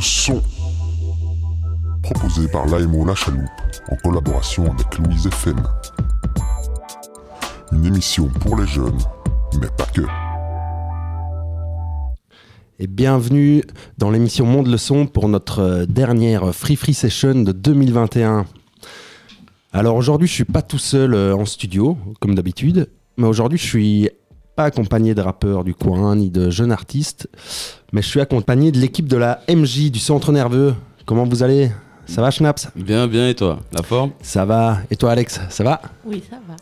son. Proposé par l'AMO La Chaloupe en collaboration avec Louise FM. Une émission pour les jeunes, mais pas que. Et bienvenue dans l'émission Monde le son pour notre euh, dernière Free Free Session de 2021. Alors aujourd'hui, je suis pas tout seul euh, en studio, comme d'habitude, mais aujourd'hui, je suis pas accompagné de rappeurs du coin ni de jeunes artistes, mais je suis accompagné de l'équipe de la MJ du Centre Nerveux. Comment vous allez? Ça va, Schnaps? Bien, bien, et toi? La forme? Ça va. Et toi, Alex? Ça va? Oui, ça va.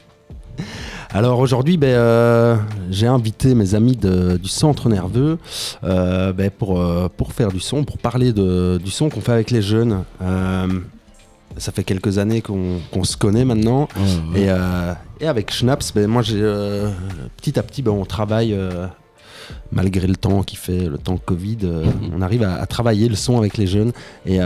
Alors aujourd'hui, ben, euh, j'ai invité mes amis de- du centre nerveux euh, ben, pour, euh, pour faire du son, pour parler de, du son qu'on fait avec les jeunes. Ça fait quelques années qu'on se connaît maintenant. Et, euh, et avec Schnaps, ben, moi, euh, petit à petit, ben, on travaille, euh, malgré le temps qui fait, le temps Covid, euh, on arrive à, à travailler le son avec les jeunes. Et,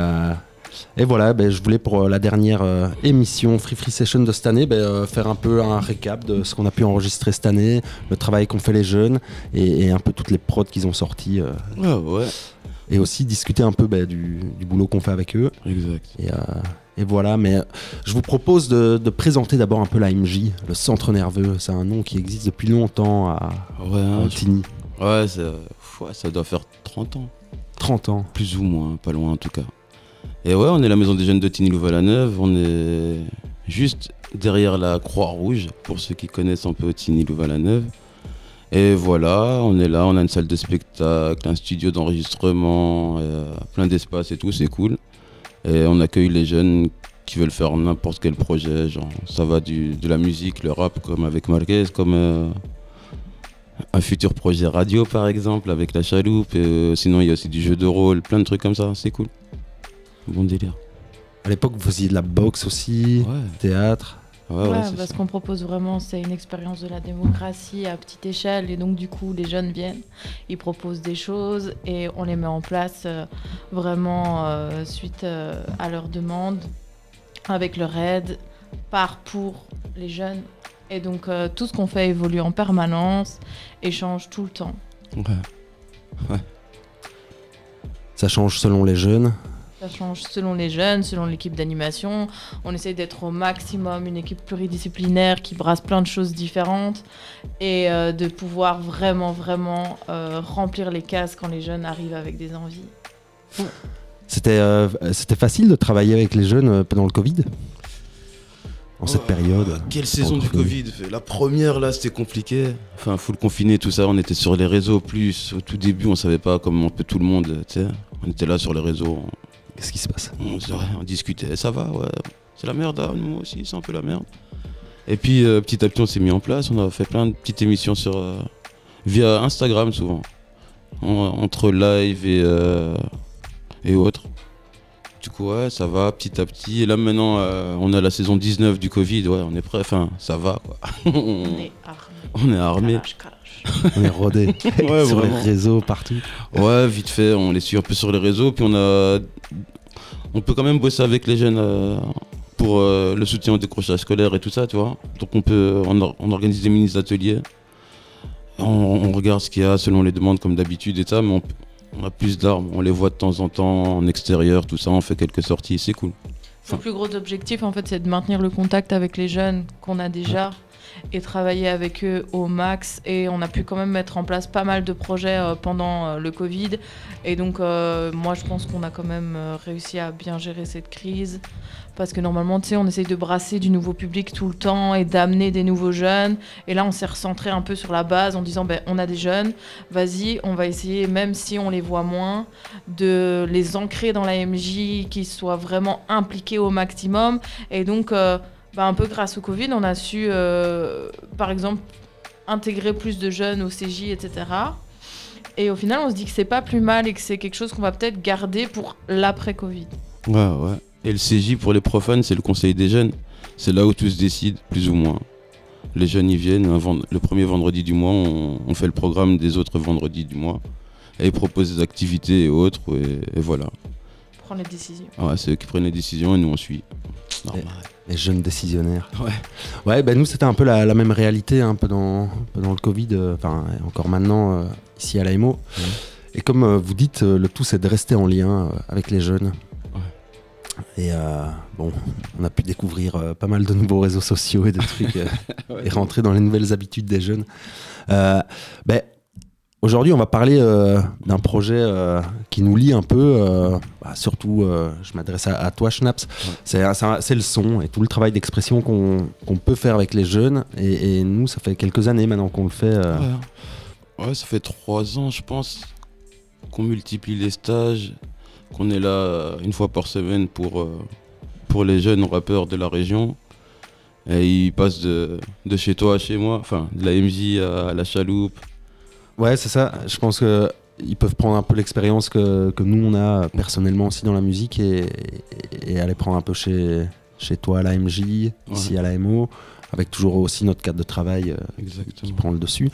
et voilà, ben, je voulais pour la dernière émission Free Free Session de cette année, ben, faire un peu un récap de ce qu'on a pu enregistrer cette année, le travail qu'ont fait les jeunes et, et un peu toutes les prods qu'ils ont sortis. Ouais, ouais, et aussi discuter un peu ben, du, du boulot qu'on fait avec eux. exact. Et, euh, et voilà, mais euh, je vous propose de, de présenter d'abord un peu la MJ, le centre nerveux. C'est un nom qui existe depuis longtemps à, Ouais, hein, ouais, ça, ouais, ça doit faire 30 ans. 30 ans. Plus ou moins, pas loin en tout cas. Et ouais, on est la maison des jeunes de Tigny Louvain-la-Neuve. On est juste derrière la Croix-Rouge, pour ceux qui connaissent un peu Tigny Louvain-la-Neuve. Et voilà, on est là, on a une salle de spectacle, un studio d'enregistrement, euh, plein d'espace et tout, c'est cool. Et on accueille les jeunes qui veulent faire n'importe quel projet, genre ça va du, de la musique, le rap comme avec Marquez, comme euh, un futur projet radio par exemple avec la chaloupe. Euh, sinon il y a aussi du jeu de rôle, plein de trucs comme ça, c'est cool. Bon délire. À l'époque, vous faisiez de la boxe aussi, Ouais, théâtre. Ouais, Ouais, ouais, parce ça. qu'on propose vraiment, c'est une expérience de la démocratie à petite échelle. Et donc, du coup, les jeunes viennent, ils proposent des choses et on les met en place euh, vraiment euh, suite euh, à leurs demandes, avec leur aide, par, pour les jeunes. Et donc, tout ce qu'on fait évolue en permanence et change tout le temps. Ouais. Ça change selon les jeunes. Ça change selon les jeunes, selon l'équipe d'animation. On essaye d'être au maximum une équipe pluridisciplinaire qui brasse plein de choses différentes et euh, de pouvoir vraiment, vraiment euh, remplir les cases quand les jeunes arrivent avec des envies. C'était euh, c'était facile de travailler avec les jeunes pendant le Covid? En cette Oh, période Quelle saison du Covid? La première là c'était compliqué. Enfin full confiné tout ça, on était sur les réseaux plus. Au tout début on savait pas comment on peut tout le monde, tu sais. On était là sur les réseaux, Qu'est-ce qui se passe? On, discutait, ça va, ouais. C'est la merde, ah, moi aussi c'est un peu la merde. Et puis euh, petit à petit on s'est mis en place, on a fait plein de petites émissions sur euh, via Instagram souvent. En- entre live et, euh, et autres. Du coup ouais ça va petit à petit. Et là maintenant euh, on a la saison 19 du Covid, ouais on est prêt, enfin ça va quoi. On est armés. On est armé. On est rodé Ouais, sur vraiment. les réseaux partout. Ouais, vite fait, on les suit un peu sur les réseaux, puis on a, on peut quand même bosser avec les jeunes euh, pour euh, le soutien au décrochage scolaire et tout ça, tu vois. Donc on peut, on, or- on organise des mini ateliers, on, on regarde ce qu'il y a selon les demandes comme d'habitude et ça, mais on, on a plus d'armes, on les voit de temps en temps en extérieur, tout ça, on fait quelques sorties, c'est cool. Le plus gros objectif, en fait, c'est de maintenir le contact avec les jeunes qu'on a déjà et travailler avec eux au max. Et on a pu quand même mettre en place pas mal de projets euh, pendant euh, le Covid. Et donc, euh, moi, je pense qu'on a quand même réussi à bien gérer cette crise. Parce que normalement, tu sais, on essaye de brasser du nouveau public tout le temps et d'amener des nouveaux jeunes. Et là, on s'est recentré un peu sur la base en disant, ben, on a des jeunes, vas-y, on va essayer, même si on les voit moins, de les ancrer dans la MJ, qu'ils soient vraiment impliqués au maximum. Et donc, bah, un peu grâce au Covid, on a su, euh, par exemple, intégrer plus de jeunes au CJ, etc. Et au final, on se dit que c'est pas plus mal et que c'est quelque chose qu'on va peut-être garder pour l'après-Covid. Ouais, ouais. Et le CJ pour les profanes, c'est le conseil des jeunes. C'est là où tout se décide, plus ou moins. Les jeunes y viennent le premier vendredi du mois, on, fait le programme des autres vendredis du mois. Et ils proposent des activités et autres, et voilà. Prendre les décisions. Ouais, c'est eux qui prennent les décisions et nous on suit. Normal. Les jeunes décisionnaires. Ouais. Ouais, ben nous c'était un peu la, la même réalité hein, pendant, pendant le Covid, euh, enfin encore maintenant euh, ici à l'AMO. Ouais. et comme euh, vous dites, euh, le tout c'est de rester en lien euh, avec les jeunes. Et euh, bon, on a pu découvrir euh, pas mal de nouveaux réseaux sociaux et de trucs euh, et rentrer dans les nouvelles habitudes des jeunes. Euh, ben, Aujourd'hui, on va parler euh, d'un projet euh, qui nous lie un peu, euh, bah, surtout, euh, je m'adresse à, à toi, Schnaps, c'est c'est un- c'est le son et tout le travail d'expression qu'on qu'on peut faire avec les jeunes. Et, et nous, ça fait quelques années maintenant qu'on le fait. euh, Ouais. Ouais, ça fait trois ans, je pense, qu'on multiplie les stages, qu'on est là une fois par semaine pour, euh, pour les jeunes rappeurs de la région. Et ils passent de, de chez toi à chez moi, enfin, de la MJ à, à la chaloupe. Ouais, c'est ça. Je pense que ils peuvent prendre un peu l'expérience que, que nous on a personnellement aussi dans la musique et, et- et aller prendre un peu chez, chez toi à la MJ, ici à la MO, avec toujours aussi notre cadre de travail euh, qui prend le dessus.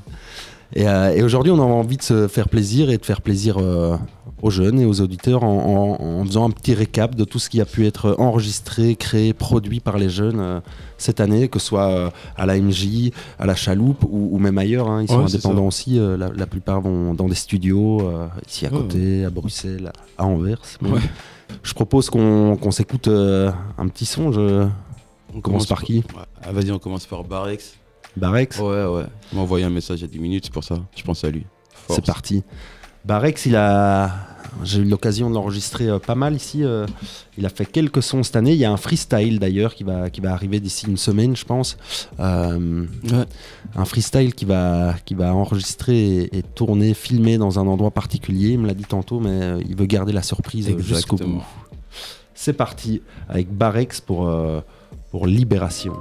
Et, euh, et aujourd'hui, on a envie de se faire plaisir et de faire plaisir euh, aux jeunes et aux auditeurs en, en- en faisant un petit récap de tout ce qui a pu être enregistré, créé, produit par les jeunes euh, cette année, que ce soit euh, à la MJ, à la Chaloupe ou, ou même ailleurs. hein. Ils sont Ouais, indépendants aussi. euh, la, la plupart vont dans des studios, ici à Ouais, côté, à Bruxelles, à Anvers. Ouais. Je propose qu'on s'écoute un petit son. Je... On commence par qui? Ah, Vas-y, on commence par Barex. Barex, Ouais, ouais. Il m'a envoyé un message il y a 10 minutes, c'est pour ça. Je pense à lui. C'est parti. Barex, il a. J'ai eu l'occasion de l'enregistrer euh, pas mal ici. euh, il a fait quelques sons cette année. Il y a un freestyle d'ailleurs qui va, qui va arriver d'ici une semaine, je pense. Euh, Ouais. un freestyle qui va, qui va enregistrer et, et tourner, filmer dans un endroit particulier. Il me l'a dit tantôt, mais euh, il veut garder la surprise jusqu'au Exactement. bout. C'est parti avec Barex pour, euh, pour Libération.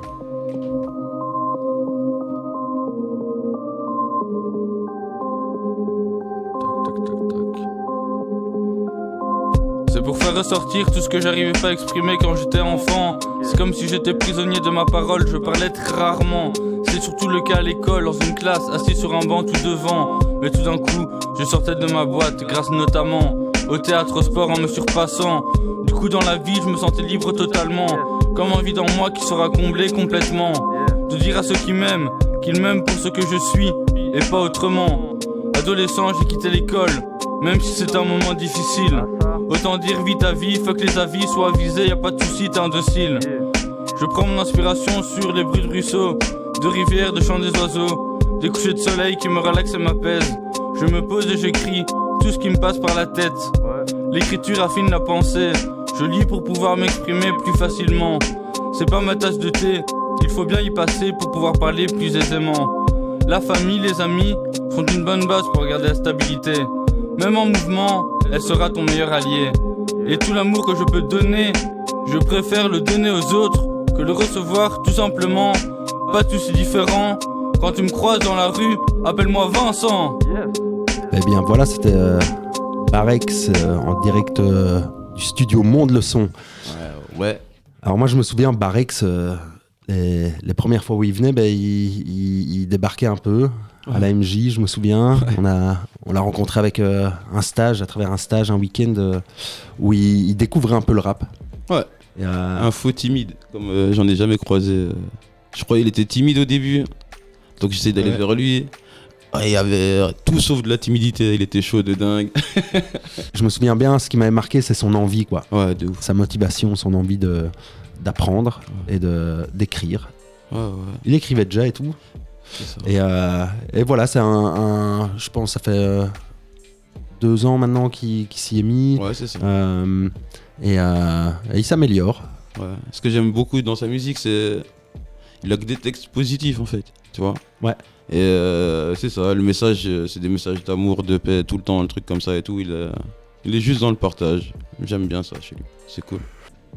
Ressortir tout ce que j'arrivais pas à exprimer quand j'étais enfant. C'est comme si j'étais prisonnier de ma parole, je parlais très rarement. C'est surtout le cas à l'école, dans une classe, assis sur un banc tout devant. Mais tout d'un coup, je sortais de ma boîte, grâce notamment au théâtre, au sport en me surpassant. Du coup, dans la vie, je me sentais libre totalement. Comme un vide en moi qui sera comblé complètement. De dire à ceux qui m'aiment qu'ils m'aiment pour ce que je suis et pas autrement. Adolescent, j'ai quitté l'école, même si c'est un moment difficile. Autant dire vite à vie, que les avis soient avisés, y a pas de soucis, t'es indocile. Je prends mon inspiration sur les bruits de ruisseaux, de rivières, de chants des oiseaux, des couchers de soleil qui me relaxent et m'apaisent. Je me pose et j'écris tout ce qui me passe par la tête. L'écriture affine la pensée, je lis pour pouvoir m'exprimer plus facilement. C'est pas ma tasse de thé, il faut bien y passer pour pouvoir parler plus aisément. La famille, les amis sont une bonne base pour garder la stabilité. Même en mouvement, elle sera ton meilleur allié. Et tout l'amour que je peux te donner, je préfère le donner aux autres que le recevoir tout simplement. Pas tous si différent. Quand tu me croises dans la rue, appelle-moi Vincent. Eh bien voilà, c'était euh, Barex euh, en direct euh, du studio Monde le Son. Ouais, ouais. Alors moi je me souviens, Barex, euh, les, les premières fois où il venait, ben, il, il- il débarquait un peu à la MJ, je me souviens. On a on l'a rencontré avec euh, un stage, à travers un stage, un week-end euh, où il, il découvrait un peu le rap. Ouais. Et, euh, Un faux timide, comme j'en ai jamais croisé. Je croyais qu'il était timide au début, donc j'essayais d'aller Ouais. vers lui. Ah, il y avait tout sauf de la timidité, il était chaud de dingue. je me souviens bien, ce qui m'avait marqué, c'est son envie, quoi. Ouais, de ouf. Sa motivation, son envie de d'apprendre et de d'écrire. Ouais, ouais, Il écrivait déjà et tout. Et, euh, et voilà, c'est un, un- Je pense ça fait euh, deux ans maintenant qu'il s'y est mis. Ouais, c'est ça. Euh, et, et il s'améliore. Ouais. Ce que j'aime beaucoup dans sa musique, c'est. Il a que des textes positifs en fait, tu vois. Ouais. Et euh, c'est ça, le message, c'est des messages d'amour, de paix, tout le temps, le truc comme ça et tout. Il, il est juste dans le partage. J'aime bien ça chez lui, c'est cool.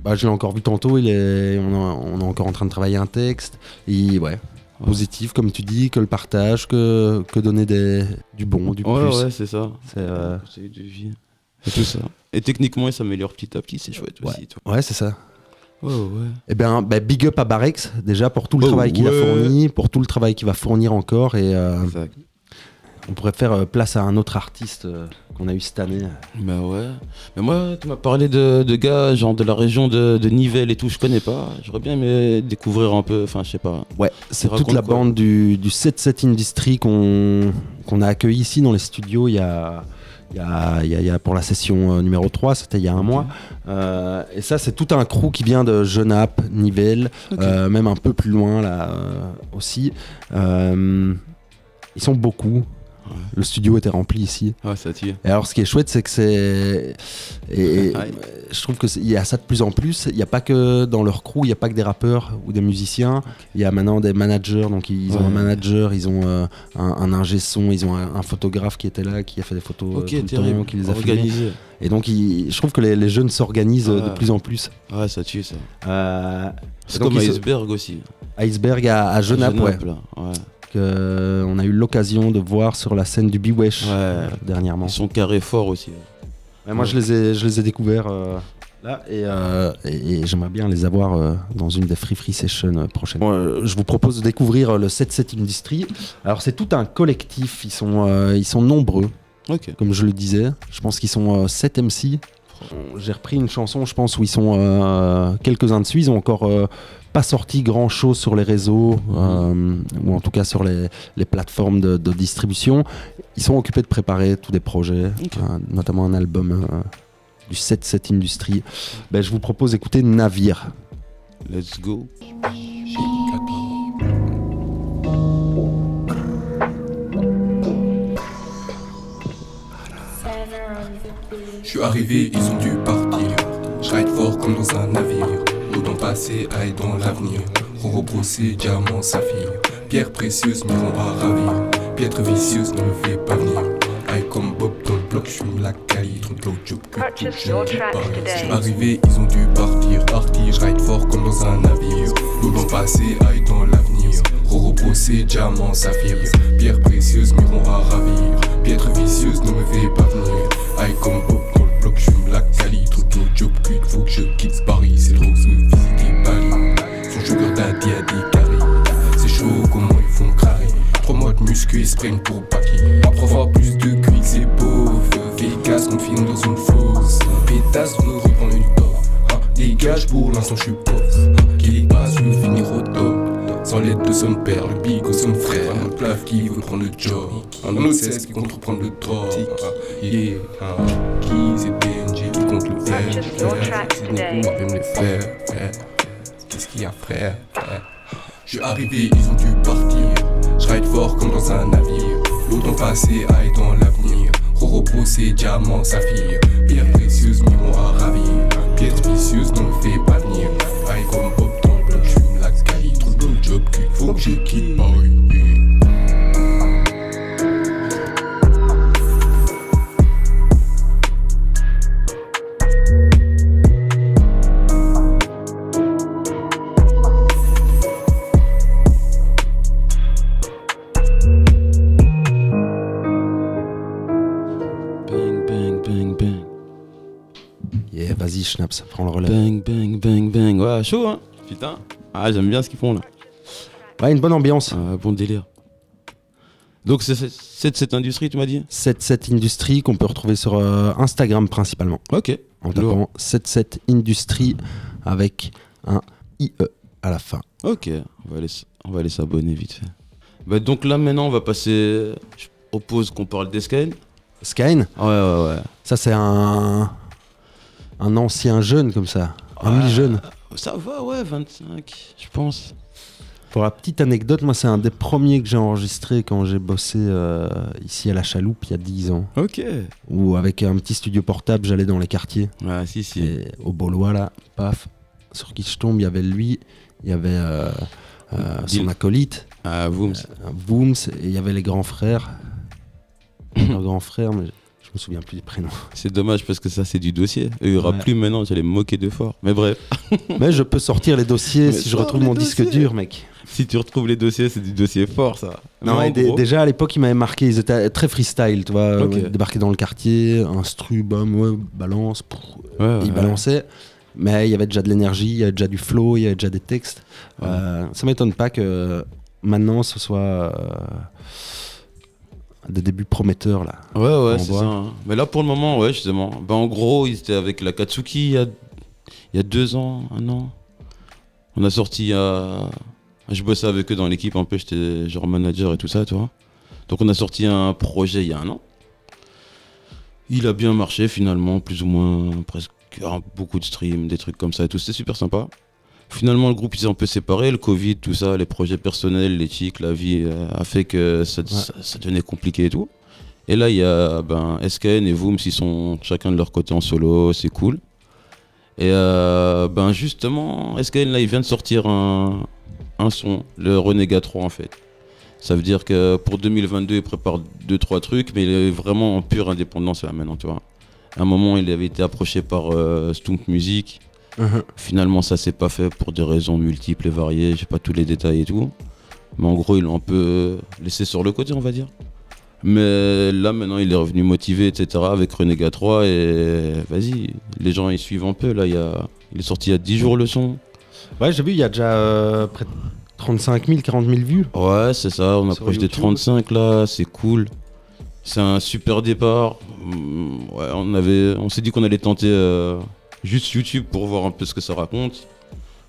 Bah, je l'ai encore vu tantôt, il est, on, est encore en train de travailler un texte. Et Ouais. Positif, comme tu dis, que le partage, que, que donner des, du bon, du Ouais, plus. ouais, c'est ça. C'est, euh, de vie. Et tout ça. Et techniquement, il s'améliore petit à petit, c'est chouette Ouais. aussi. Ouais, c'est ça. Ouais, ouais. Eh bien, bah, big up à Barex, déjà, pour tout le Oh, travail qu'il a fourni, pour tout le travail qu'il va fournir encore. Et euh, Exact. On pourrait faire euh, place à un autre artiste euh, qu'on a eu cette année. Bah ouais. Mais moi, tu m'as parlé de, de gars, genre de la région de, de Nivelles et tout, je connais pas. J'aurais bien aimé découvrir un peu, enfin, je sais pas. Ouais, c'est toute la bande du, du 7-7 Industry qu'on a accueilli ici dans les studios il y a, il y a, il y pour la session euh, numéro 3, c'était il y a un mois. Euh, et ça, c'est tout un crew qui vient de Genappe, Nivelles, euh, même un peu plus loin là euh, aussi. Ils sont beaucoup. Ouais. Le studio était rempli ici. Ouais, ça tire. Et alors, ce qui est chouette, c'est que c'est. Et, Ouais. je trouve qu'il y a ça de plus en plus. Il n'y a pas que dans leur crew, il n'y a pas que des rappeurs ou des musiciens. Il y a maintenant des managers. Donc, ils ont un manager, ils ont euh, un, un ingé son, ils ont un, un photographe qui était là, qui a fait des photos euh, Ok, tout le temps, qui les a filmés. Et donc, je trouve que les, les jeunes s'organisent euh, de Ouais. plus en plus. Ouais, ça tue ça. Euh, C'est comme se- Iceberg aussi. Iceberg à, à Genappe, ouais, Genappe, là. Ouais. Que, euh, on a eu l'occasion de voir sur la scène du Biwesh Ouais. dernièrement. Ils sont carrés forts aussi. Ouais, moi, je les ai, je les ai découverts euh, là et, euh, et- et j'aimerais bien les avoir euh, dans une des Free Free Sessions prochaines. Bon, je vous propose de découvrir le 7-7 Industry. Alors, c'est tout un collectif, ils sont, ils sont nombreux, comme je le disais. Je pense qu'ils sont 7 MC. J'ai repris une chanson, je pense, où ils sont euh, quelques-uns dessus. Ils ont encore euh, pas sorti grand-chose sur les réseaux, euh, ou en tout cas sur les, les plateformes de, de distribution. Ils sont occupés de préparer tous des projets, euh, notamment un album euh, du 7-7 Industry. Ben, je vous propose d'écouter Navire. Let's go. Je suis arrivé, ils ont dû partir. Je ride fort comme dans un navire. L'eau dans le passé, aille dans l'avenir. Roro brossé, diamant, saphir. Pierre précieuse, miron à ravir. Piètre vicieuse ne me fait pas venir. Aïe comme Bob dans le bloc, j'fume la cali. Trop de blow job que tout je ne dis pas. Je suis arrivé, ils ont dû partir. Partir, je ride fort comme dans un navire. L'eau dans le passé, aille dans l'avenir. Roro brossé, diamant, saphir. Pierre précieuse, miron à ravir. Piètre vicieuse ne me fait pas venir. Aïe comme Bob bloc, j'fume la cali. Trop de job que faut que je quitte Paris. C'est trop ce physique et Bali. Son sugar daddy a des carrés. C'est chaud, comment ils font carré. Trois mois de muscu, ils se prennent pour Paki. Trois fois plus de cuit que c'est pauvre. Qu'on filme dans une fosse. Pétasse, on reprend une toffe. Hein, Dégage, pour l'instant, je suis pauvre. Hein, Qu'il passe, je finir au top. Sans l'aide de son père, le big au son frère. Un plaf qui veut prendre le job. Un autre qui compte reprendre le drop. Qui c'est PNG qui compte le faire. C'est me les faire. Qu'est-ce qu'il y a, frère? Je suis arrivé, ils ont dû partir. Je ride fort comme dans un navire. L'eau le passé, aille dans l'avenir. Roro procès, diamant, saphir. Pierre précieuse, miron à ravir. Piètre vicieuse, ne me fait pas venir. Aïe comme Bob dans le bloc, la cali. Trop de job, cul, faut que je quitte Schnaps, prends le relais. Bang, bang, bang, bang. Ouais, chaud, hein Putain. Ah, j'aime bien ce qu'ils font là. Ouais, une bonne ambiance. Ah, bon délire. Donc, c'est de cette industrie, tu m'as dit? 77 Industry qu'on peut retrouver sur euh, Instagram principalement. Ok. En tapant 77 Industry avec un IE à la fin. Ok. On va aller, on va aller s'abonner vite fait. Bah, donc là, maintenant, on va passer. Je propose qu'on parle d'Escaine. Skyne, Ouais, ouais, ouais. ça c'est un un ancien jeune comme ça, un Ouais. mi-jeune. Ça va, ouais, 25, je pense. Pour la petite anecdote, moi c'est un des premiers que j'ai enregistré quand j'ai bossé euh, ici à la Chaloupe il y a 10 ans. Ok. Où avec un petit studio portable, j'allais dans les quartiers. Ouais, si, si. Et au Baulois là, paf, sur qui je tombe, il y avait lui, il y avait euh, euh, son acolyte, Ah, vous, euh, Booms, et il y avait les grands frères. Leurs grands frères, mais je me souviens plus du prénom. c'est dommage parce que ça, c'est du dossier. Et il y aura Ouais. plus maintenant, j'allais me moquer de fort. Mais bref, Mais je peux sortir les dossiers Mais si je retrouve mon disque dur, mec. si tu retrouves les dossiers, c'est du dossier fort, ça. Non, Mais gros- déjà à l'époque, ils m'avaient marqué, ils étaient très freestyle, tu vois. Euh, Débarquer dans le quartier, instru, bam, ouais, balance, pff, Ouais, ouais, ils balançaient. Mais il y avait déjà de l'énergie, il y avait déjà du flow, il y avait déjà des textes. Ouais. Euh, ça m'étonne pas que maintenant ce soit euh, des débuts prometteurs là. Ouais, ouais, c'est ça. hein. Mais là, pour le moment, ouais, justement. Bah, en gros, ils étaient avec la Katsuki il y a, il y a deux ans, un an. On a sorti à. Je bossais avec eux dans l'équipe un peu, j'étais genre manager et tout ça, tu vois. Donc, on a sorti un projet il y a un an. Il a bien marché finalement, plus ou moins, presque ah, beaucoup de streams, des trucs comme ça et tout. C'était super sympa. Finalement, le groupe il s'est un peu séparé. Le Covid, tout ça, les projets personnels, l'éthique, la vie euh, a fait que ça, ça- ça devenait compliqué et tout. Et là, il y a ben, SKN et Vooms, ils sont chacun de leur côté en solo, c'est cool. Et euh, ben justement, SKN là, il vient de sortir un, un son, le Renega 3 en fait. Ça veut dire que pour 2022, il prépare 2-3 trucs, mais il est vraiment en pure indépendance là maintenant, tu vois. À un moment, il avait été approché par euh, Stomp Music. Mhm. Finalement, ça s'est pas fait pour des raisons multiples et variées. J'ai pas tous les détails et tout. Mais en gros, ils l'ont un peu laissé sur le côté, on va dire. Mais là, maintenant, il est revenu motivé, etc. avec Renega 3. Et vas-y, les gens, ils suivent un peu. Là, il, y a... il est sorti il y a 10 jours le son. Ouais, j'ai vu, il y a déjà euh, près de 35 000, 40 000 vues. Ouais, c'est ça. On approche des YouTube. 35 là. C'est cool. C'est un super départ. Hum, Ouais, on avait, on s'est dit qu'on allait tenter euh, juste YouTube pour voir un peu ce que ça raconte,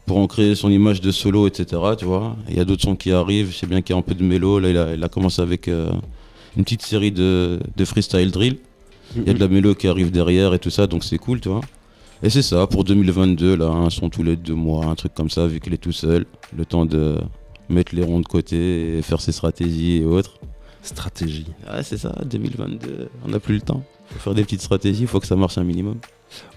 pour en créer son image de solo, etc. Tu vois. Il y a d'autres sons qui arrivent. Je sais bien qu'il y a un peu de mélo. Là, il a, il a commencé avec euh, une petite série de, de freestyle drill. Il y a de la mélo qui arrive derrière et tout ça, donc c'est cool, tu vois. Et c'est ça, pour 2022, là, un son tous les deux mois, un truc comme ça, vu qu'il est tout seul. Le temps de mettre les ronds de côté et faire ses stratégies et autres. Stratégie. Ouais, c'est ça, 2022, on n'a plus le temps. Faut faire des petites stratégies, faut que ça marche un minimum.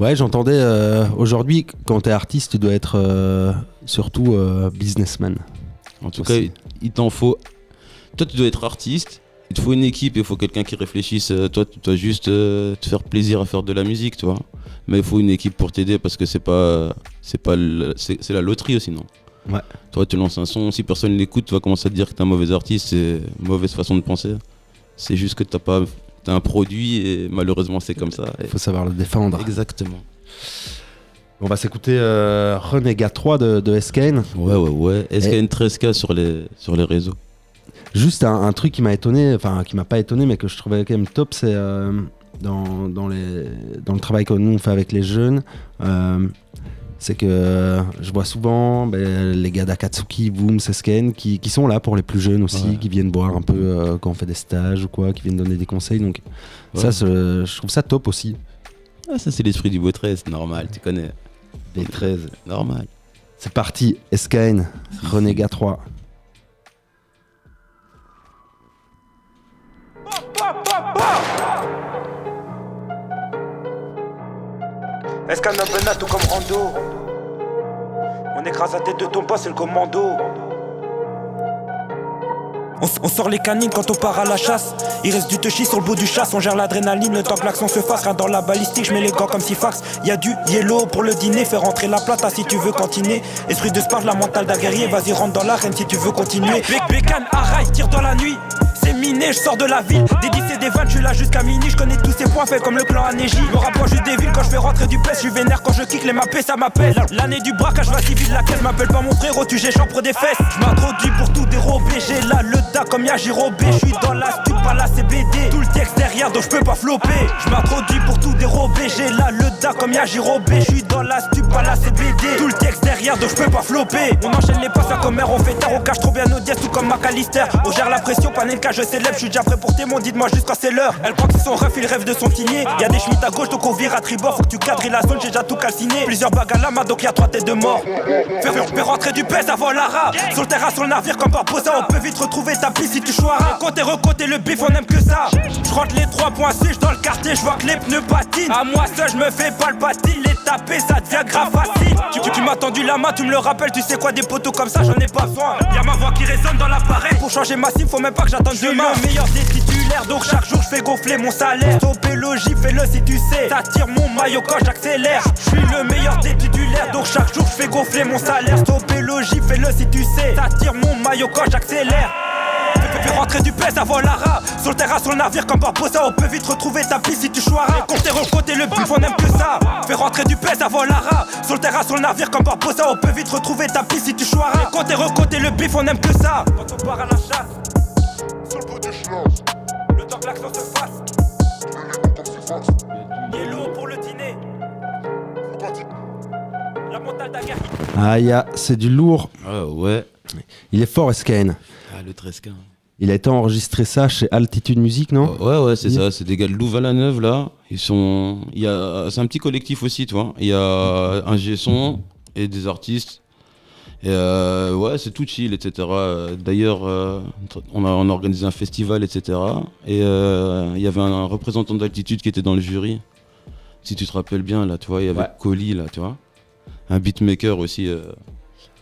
Ouais, j'entendais euh, aujourd'hui, quand t'es artiste, tu dois être euh, surtout euh, businessman. En tout Aussi. cas, il, t'en faut. Toi, tu dois être artiste, il te faut une équipe, il faut quelqu'un qui réfléchisse. Toi, tu dois juste te faire plaisir à faire de la musique, tu vois. Mais il faut une équipe pour t'aider parce que c'est pas. C'est pas. le- C'est c'est la loterie aussi, non? Ouais. Toi, tu lances un son, si personne l'écoute, tu vas commencer à te dire que t'es un mauvais artiste, c'est une mauvaise façon de penser. C'est juste que t'as pas. Un produit et malheureusement, c'est comme ça. Il faut savoir le défendre. Exactement. On va s'écouter euh, Renega 3 de, de SKN. Ouais, ouais, ouais. Une 13K sur les, sur les réseaux Juste un, un truc qui m'a étonné, enfin qui m'a pas étonné, mais que je trouvais quand même top, c'est euh, dans, dans, les, dans le travail que nous on fait avec les jeunes, euh, c'est que euh, je vois souvent ben, les gars d'Akatsuki, Boom, Sesken, qui, qui sont là pour les plus jeunes aussi, Ouais. qui viennent boire un peu euh, quand on fait des stages ou quoi, qui viennent donner des conseils. Donc ça, Ouais. je trouve ça top aussi. Ah, ça, c'est l'esprit du beau 13, normal, tu connais. Les 13. Normal. C'est parti, SKN, Renega 3. Est-ce qu'un un tout comme Rando On écrase la tête de ton boss, c'est le commando. On, sort les canines quand on part à la chasse. Il reste du touchy sur le bout du chasse. On gère l'adrénaline, le temps que l'action se fasse. Rien dans la balistique, je mets les gants comme si fax. Y a du yellow pour le dîner. Fais rentrer la plata si tu veux continuer. Esprit de sport, la mentale d'un guerrier. Vas-y, rentre dans l'arène si tu veux continuer. Bé- Bécane, arraille, tire dans la nuit. C'est miné, je sors de la ville. Des 10 et des 20, je suis là jusqu'à minuit. Je connais tous ces points faits comme le clan Anéji. Me rapproche déville quand je fais rentrer du pèse. Je vénère quand je kick les mappés, ça m'appelle. L'année du braquage va civil, laquelle m'appelle pas mon frérot. Tu j'échampre des fesses. Je m'introduis pour tout dérober. J'ai là le da comme y'a Girobé. Je suis dans la stup, pas la CBD. Tout le texte derrière, donc je peux pas flopper. Je m'introduis pour tout dérober. J'ai là le da comme y'a Girobé. Je suis dans la stup, pas la CBD. Tout le texte derrière, donc je peux pas flopper. On enchaîne les passes à commer, on fait taire. On cache trop bien nos dièses, tout comme McAllister. On gère la pression, Panenka, je célèbre. Je suis déjà prêt pour témoin, dites-moi juste quand c'est l'heure. Elle croit que c'est son ref, il rêve de son signé. Y'a des schmitts à gauche, donc on vire à tribord. Faut que tu cadres la zone, j'ai déjà tout calciné. Plusieurs bagues à la main, donc y'a trois têtes de mort. Fais rentrer du pèse avant la rap. Sur le terrain, sur le navire, comme Barbosa, on peut vite retrouver ta piste si tu choiras. Côté recoté, le bif, on aime que ça. Je rentre les trois points sèches dans le quartier, je vois que les pneus patinent. À moi seul, je me fais pas le patine. Les taper, ça devient grave facile. Tu, tu, tu m'as tendu la main, tu me le rappelles, tu sais quoi, des poteaux comme ça, j'en ai pas besoin. Y'a ma voix qui résonne dans l'appareil. Pour changer ma sim, faut même pas que j'attende demain. le meilleur des titulaires, donc chaque jour je fais gonfler mon salaire. Stopper logis, fais-le si tu sais. T'attires mon maillot quand j'accélère. Je suis le meilleur des titulaires, donc chaque jour je fais gonfler mon salaire. Stopper logis, fais-le si tu sais. T'attires mon maillot quand j'accélère. Fais- Fais rentrer du pèse avant la rap Sur le terrain, sur le navire comme Barbosa On peut vite retrouver ta piste si tu choiras. Comptez côté le bif, on aime que ça. Fais rentrer du pèse avant la rap Sur le terrain, sur le navire comme Barbosa On peut vite retrouver ta piste si tu choiras. Comptez côté le bif, on aime que ça. Quand on part à la chasse Le temps que l'action se fasse Yellow pour le dîner La mentale d'un guerrier Aïe, ah, c'est du lourd. Ah ouais. Il est fort, SKN. Ah, le 13K. Il a été enregistré ça chez Altitude Music, non? Ouais, ouais, c'est Oui. ça. C'est des gars de Louvain-la-Neuve, là. Ils sont. Il y a... C'est un petit collectif aussi, tu vois. Il y a un G-son et des artistes. Et euh, ouais, c'est tout chill, etc. D'ailleurs, euh, on, a, on a organisé un festival, etc. Et euh, il y avait un représentant d'altitude qui était dans le jury. Si tu te rappelles bien, là, tu vois, il y avait Ouais. Colli, là, tu vois. Un beatmaker aussi. euh.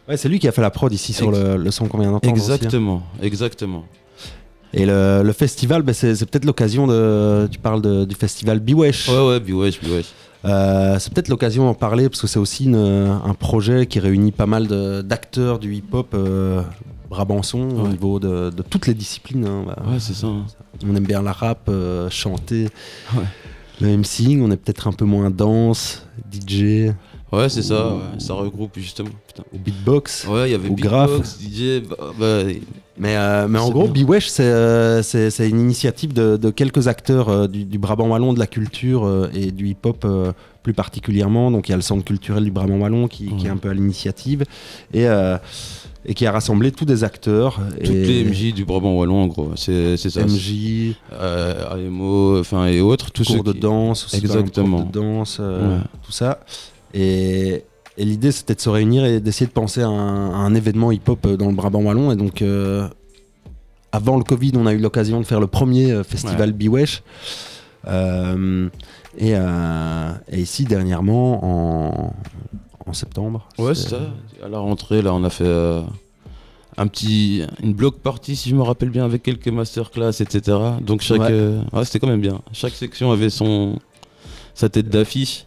Ouais, c'est lui qui a fait la prod ici sur le, le son qu'on vient d'entendre. aussi, hein. Exactement, exactement. Et le, le festival, bah, c'est c'est peut-être l'occasion de. Tu parles de- du festival Biwesh. Ouais, ouais, Biwesh, Biwesh. Euh, c'est peut-être l'occasion d'en parler parce que c'est aussi une- un projet qui réunit pas mal de- d'acteurs du hip-hop euh, brabançon au niveau de, de toutes les disciplines. hein. Bah, Ouais, c'est ça. hein. On aime bien la rap, euh, chanter, Ouais. Le MCing, on est peut-être un peu moins danse, DJ Ouais, c'est ça. ouais. Ça regroupe justement. Putain. ou beatbox. Ouais, il y avait Ou Beatbox, DJ. Bah, bah, Mais, euh, mais en gros. Biwesh, c'est euh, une initiative de, de quelques acteurs euh, du, du Brabant Wallon, de la culture euh, et du hip-hop plus particulièrement. Donc il y a le centre culturel du Brabant Wallon qui, qui est un peu à l'initiative et, et qui a rassemblé tous des acteurs. toutes et les MJ du Brabant Wallon, en gros. C'est ça. MJ, Euh, AMO, enfin, et autres. Tous cours ceux de qui- danse, Exactement. prof de danse, euh, Ouais. tout ça. Et, et l'idée, c'était de se réunir et d'essayer de penser à un, à un événement hip-hop euh, dans le Brabant Wallon. Et donc, euh, avant le Covid, on a eu l'occasion de faire le premier euh, festival Biwesh. Euh, et, euh, et ici, dernièrement, en, en septembre. Ouais, c'est ça. À la rentrée, là, on a fait euh, un petit, une block party, si je me rappelle bien, avec quelques masterclass, etc. Donc, chaque. Ouais. euh, ouais, c'était quand même bien. Chaque section avait son, sa tête d'affiche.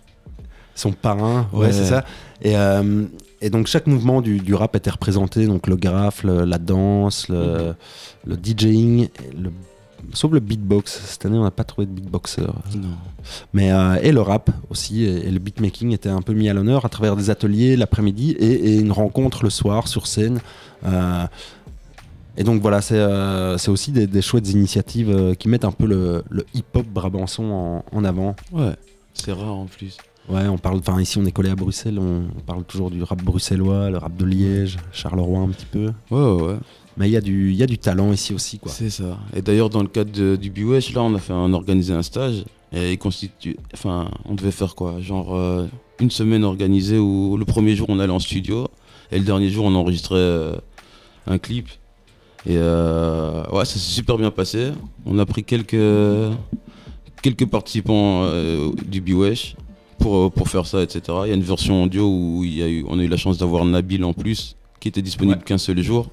Son parrain, ouais, Ouais. c'est ça. Et, euh, et donc chaque mouvement du, du rap était représenté, donc le graphe, le- la danse, le, le DJing, le- sauf le beatbox. Cette année, on n'a pas trouvé de beatboxer. Non. Mais, euh, et le rap aussi, et, et le beatmaking était un peu mis à l'honneur à travers des ateliers l'après-midi et, et une rencontre le soir sur scène. Euh, et donc voilà, c'est euh, aussi des, des chouettes initiatives euh, qui mettent un peu le, le hip-hop brabançon en, en avant. Ouais, c'est rare en plus. Ouais, on parle, enfin ici on est collé à Bruxelles, on, on parle toujours du rap bruxellois, le rap de Liège, Charleroi un petit peu. Ouais, ouais, ouais. Mais il y, a du- il y a du talent ici aussi, quoi. C'est ça. Et d'ailleurs, dans le cadre de- du BUH, là, on a fait organisé un stage. Et il constitue. Enfin, on devait faire quoi? Genre euh, une semaine organisée où le premier jour, on allait en studio. Et le dernier jour, on enregistrait euh, un clip. Et euh, ouais, ça s'est super bien passé. On a pris quelques, quelques participants du BUH pour, euh, pour faire ça, etc. Il y a une version audio où il y a eu, on a eu la chance d'avoir Nabil en plus, qui était disponible qu'un seul jour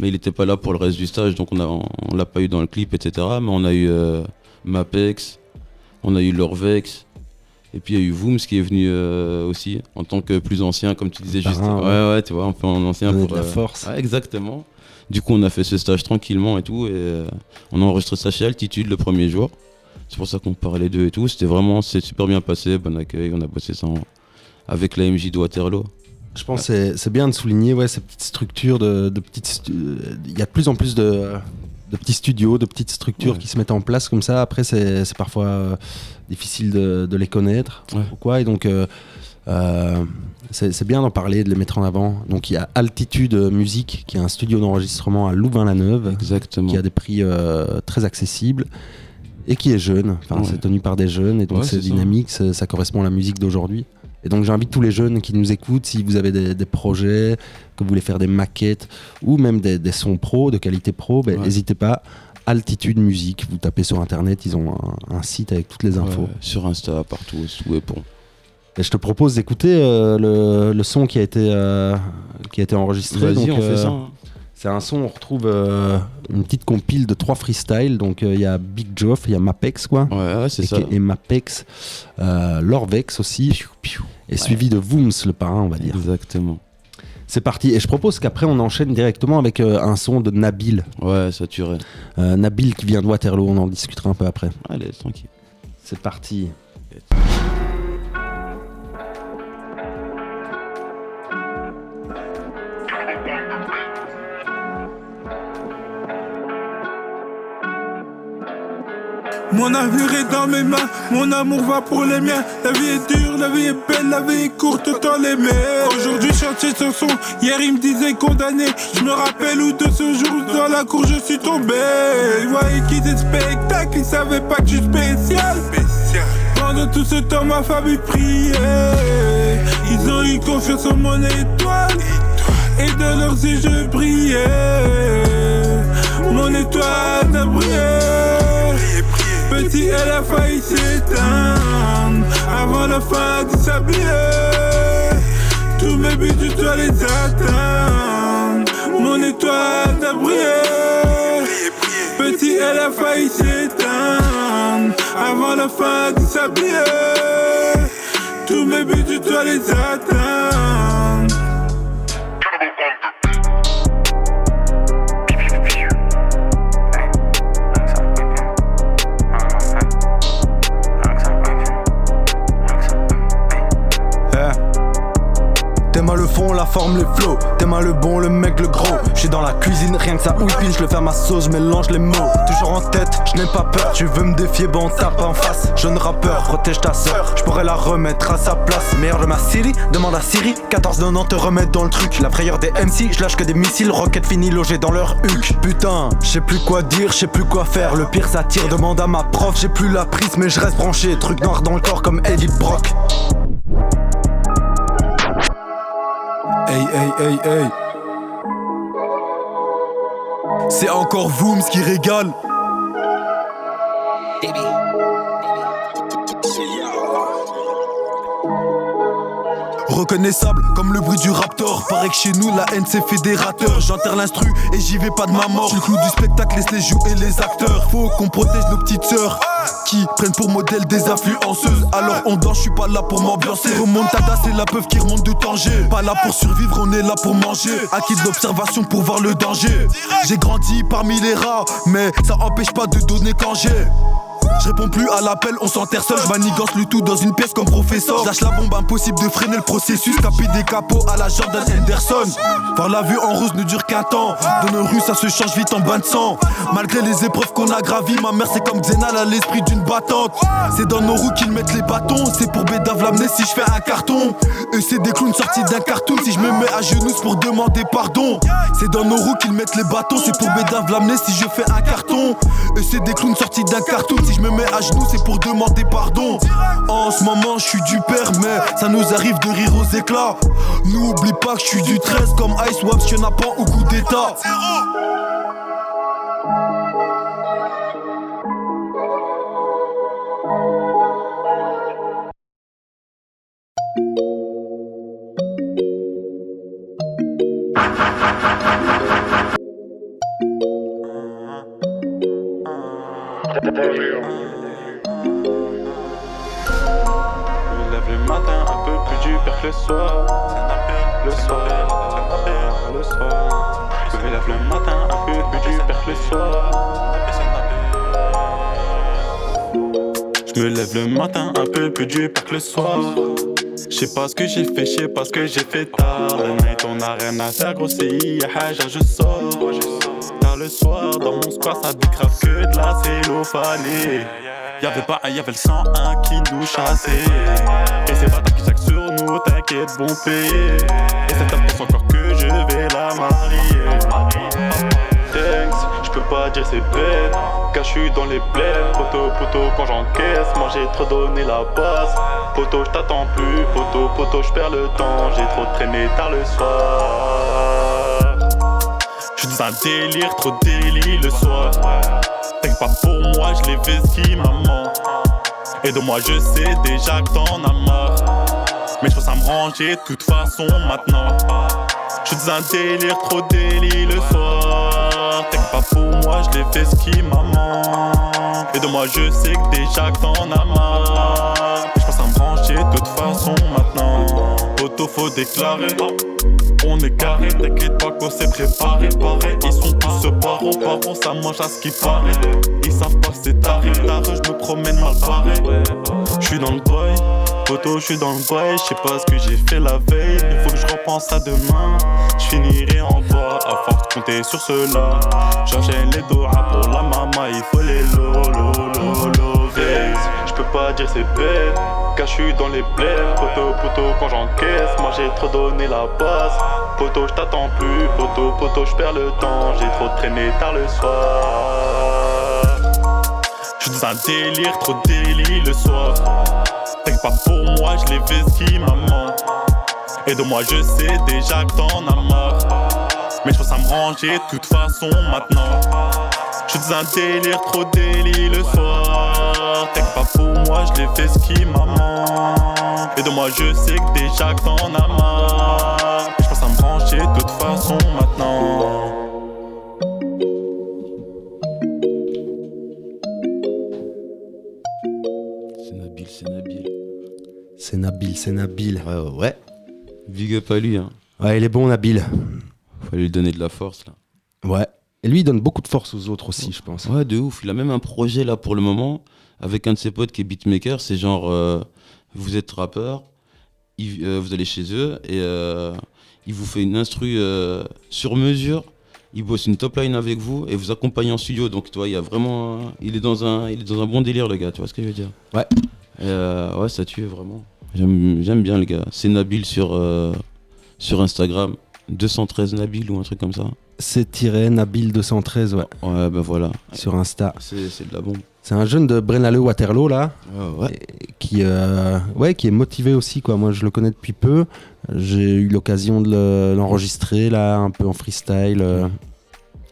mais il n'était pas là pour le reste du stage, donc on on l'a pas eu dans le clip, etc. Mais on a eu euh, Mapex, on a eu Lorvex, et puis il y a eu Vooms qui est venu euh, aussi, en tant que plus ancien, comme tu disais juste. Ouais, ouais, tu vois, un peu en ancien pour. de la euh, force. ouais, exactement. Du coup, on a fait ce stage tranquillement et tout, et euh, on a enregistré ça chez Altitude le premier jour. C'est pour ça qu'on parlait d'eux et tout. C'était vraiment, c'est super bien passé, bon accueil, on a bossé ça en- avec la MJ de Waterloo. Je pense que c'est- bien de souligner ouais, ces petites structures, de, de petites il y a de plus en plus de, de petits studios, de petites structures Ouais. qui se mettent en place comme ça. Après, c'est parfois euh, difficile de, de les connaître. Ouais. ou quoi. Et donc, euh, euh, c'est bien d'en parler, de les mettre en avant. Donc, il y a Altitude Musique, qui est un studio d'enregistrement à Louvain-la-Neuve. Qui a des prix euh, très accessibles et qui est jeune. Enfin, Ouais. c'est tenu par des jeunes et donc Ouais, c'est dynamique, ça. ça correspond à la musique d'aujourd'hui. Et donc j'invite tous les jeunes qui nous écoutent, si vous avez des, des projets, que vous voulez faire des maquettes ou même des, des sons pro, de qualité pro, ben, Ouais. n'hésitez pas. Altitude Musique, vous tapez sur internet, ils ont un, un site avec toutes les infos. Sur Insta, partout, sous et bon. Et je te propose d'écouter euh, le, le son qui a été, euh, qui a été enregistré. Vas-y, fait euh, ça. C'est un son, on retrouve euh, une petite compile de trois freestyles. Donc euh, il y a Big Joff, il y a Mapex, quoi. Ouais, ouais, c'est et, ça. et Mapex, euh, Lorvex aussi, et suivi de Vooms, le parrain, on va dire. Exactement. C'est parti, et je propose qu'après on enchaîne directement avec un son de Nabil. Ouais, saturé. Nabil qui vient de Waterloo, on en discutera un peu après. Allez, tranquille. C'est parti. Mon avenir est dans mes mains, mon amour va pour les miens. La vie est dure, la vie est belle, la vie est courte, autant l'aimer. Aujourd'hui, chantier sur son, hier il me disait condamné. Je me rappelle où de ce jour, dans la cour, je suis tombé. Ils voyaient qu'ils étaient spectacle, ils savaient pas que je suis spécial. Pendant tout ce temps, ma famille priait. Ils ont eu confiance en mon étoile. Et de leurs yeux, je brillais. Mon étoile a brillé. Petit, elle a failli s'éteindre. Avant la fin du sablier. Tous mes buts, je dois les atteindre. Mon étoile a brillé. Petit, elle a failli s'éteindre. Avant la fin du sablier. Tous mes buts, je dois les atteindre. Forme, les flots. T'aimes le bon, le mec, le gros. J'suis dans la cuisine, rien que ça whippine. J'le fais ma sauce, mélange les mots. Toujours en tête, j'n'ai pas peur. Tu veux me défier, bon, tape en face. Jeune rappeur, protège ta sœur. J'pourrais la remettre à sa place. Meilleur de ma série, demande à Siri. 14-90 te remettre dans le truc. La frayeur des MC, j'lâche que des missiles. Roquettes finies logées dans leur huc. Putain, j'sais plus quoi dire, j'sais plus quoi faire. Le pire, ça. Demande à ma prof, j'ai plus la prise, mais je reste branché. Truc noir dans le corps comme Eddie Brock. Hey, hey, hey, hey. C'est encore Vooms qui régale. Reconnaissable comme le bruit du raptor. Paraît que chez nous la haine c'est fédérateur. J'enterre l'instru et j'y vais pas de ma mort. Le clou du spectacle, laisse les jouer les acteurs. Faut qu'on protège nos petites sœurs qui prennent pour modèle des influenceuses. Alors on danse, je suis pas là pour m'ambiancer. Remontada, c'est la peuf qui remonte de Tanger. Pas là pour survivre, on est là pour manger. Acquis de l'observation pour voir le danger. J'ai grandi parmi les rats, mais ça empêche pas de donner quand j'ai. Je réponds plus à l'appel, on s'enterre seul, je manigance le tout dans une pièce comme professeur. Lâche la bombe, impossible de freiner le processus. Taper des capots à la Jordan Henderson. Voir la vue en rose ne dure qu'un temps. Dans nos rues, ça se change vite en bain de sang. Malgré les épreuves qu'on a gravies, ma mère c'est comme Xenal à l'esprit d'une battante. C'est dans nos roues qu'ils mettent les bâtons. C'est pour Bédave l'amener si je fais un carton. Eux c'est des clowns sortis d'un cartoon. Si je me mets à genoux, pour demander pardon. C'est dans nos roues qu'ils mettent les bâtons. C'est pour Bédave l'amener si je fais un carton. Eux c'est des clowns sortis d'un cartoon. Je me mets à genoux, c'est pour demander pardon. En ce moment, je suis du père, mais ça nous arrive de rire aux éclats. N'oublie pas que je suis du 13 comme Ice Waps, pas au coup d'état. Matin un peu plus dur que le soir. Le soir, le soir. Je me lève le matin un peu plus dur que le soir. Je me lève le matin un peu plus dur que le soir. Je sais pas ce que j'ai fait, je sais pas ce que j'ai fait tard. La night, on a rien à faire, gros, c'est haja, je sors. Tard le soir, dans mon square, ça décrave que de la cellophanée. Y'avait pas un, y'avait le 101 qui nous chassait. Et c'est pas qui chaque sur nous, t'inquiète, bon payer. Et c'est ta pense encore que je vais la marier. Thanks, je peux pas dire c'est bête. Car je suis dans les bleds, poteau, poteau, quand j'encaisse, moi j'ai trop donné la base. Poteau, je t'attends plus, poteau, poteau, je perds le temps, j'ai trop traîné tard le soir. Un délire, trop délit le soir. T'inquiète pas pour moi, je fait ski, maman. Et de moi, je sais déjà que t'en as marre. Mais je pense à me ranger de toute façon maintenant. Je suis un délire, trop délit le soir. T'inquiète pas pour moi, je fait ski, maman. Et de moi, je sais que déjà que t'en as marre. Mais je pense à me ranger de toute façon maintenant. Faut déclarer. On est carré, t'inquiète pas qu'on s'est préparé, pareil. Ils sont tous parents, parents, ça mange à ce qui paraît. Ils savent pas c'est taré, tard, je me promène mal paré. Je suis dans le boy, photo, je suis dans le boy. Je sais pas ce que j'ai fait la veille, il faut que je repense à demain. Je finirai en bas, à force compter sur cela. J'enchaîne les doigts pour la maman, il faut les. Dire c'est bête. Cachu dans les bleds, poteau, poteau quand j'encaisse. Moi j'ai trop donné la base. Poteau, je t'attends plus. Poteau, poteau, je perds le temps. J'ai trop traîné tard le soir. Je suis dans un délire, trop délit le soir. T'inquiète pas pour moi, je l'ai fait maman. Et de moi, je sais déjà que t'en as marre. Mais je pense à me ranger de toute façon maintenant. Je suis dans un délire, trop délit le soir. T'inquiète pas pour moi, je l'ai fait ski maman. Et de moi, je sais que déjà que t'en as marre. Je pense à me ranger de toute façon maintenant. C'est Nabil, c'est Nabil. C'est Nabil, c'est Nabil. Ouais, ouais, ouais. Big up à lui, hein. Ouais, il est bon, Nabil. Fallait lui donner de la force, là. Ouais. Et lui, il donne beaucoup de force aux autres aussi, je pense. Ouais, de ouf. Il a même un projet, là, pour le moment, avec un de ses potes qui est beatmaker. C'est genre, euh, vous êtes rappeur, il- euh, vous allez chez eux, et euh, il vous fait une instru sur mesure. Il bosse une top line avec vous et vous accompagne en studio. Donc, tu vois, il y a vraiment. Il est dans un, il est dans un bon délire, le gars. Tu vois ce que je veux dire? Ouais. Et, ouais, ça tue vraiment. J'aime j'aime bien le gars. C'est Nabil sur, sur Instagram. 213 Nabil ou un truc comme ça. C'est Nabil 213, ouais, Ouais, ben voilà. sur Insta. C'est de la bombe. C'est un jeune de Brennale Waterloo, là, Ouais, ouais. qui, euh, ouais, qui est motivé aussi, quoi. Moi, je le connais depuis peu. J'ai eu l'occasion de le- l'enregistrer, là, un peu en freestyle. euh,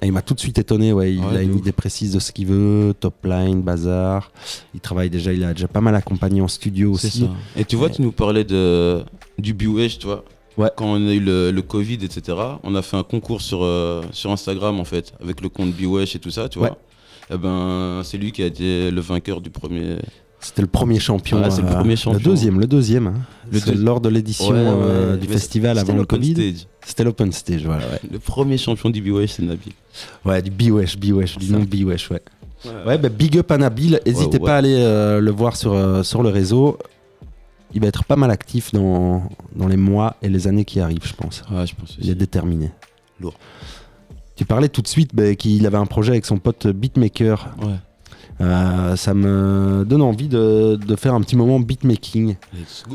et il m'a tout de suite étonné, ouais. Il Ouais, a une ouf. idée précise de ce qu'il veut, top line, bazar. Il travaille déjà, il a déjà pas mal accompagné en studio aussi. ça. Et tu vois, Ouais. tu nous parlais de, du B-Wesh, tu vois. Ouais. Quand on a eu le, le Covid, etc., on a fait un concours sur, euh, sur Instagram, en fait, avec le compte B-Wesh et tout ça, tu Ouais. vois. Et ben, c'est lui qui a été le vainqueur du premier. C'était le premier champion. Ouais, c'est le euh, premier champion. Le deuxième, le deuxième. hein. Le C'est deux- lors de l'édition Ouais, euh, ouais. du festival avant le Covid. C'était l'open stage, voilà. Ouais, Le premier champion du B-Wesh, c'est Nabil. ouais du B-Wesh, B-Wesh, du nom B-Wesh, ouais. Ouais, bah, big up à Nabil. N'hésitez ouais. pas à aller euh, le voir sur, sur le réseau. Il va être pas mal actif dans, dans les mois et les années qui arrivent, je pense. Ouais, je pense Il est déterminé. Lourd. Tu parlais tout de suite bah, qu'il avait un projet avec son pote beatmaker. Ouais. Euh, ça me donne envie de, de faire un petit moment beatmaking.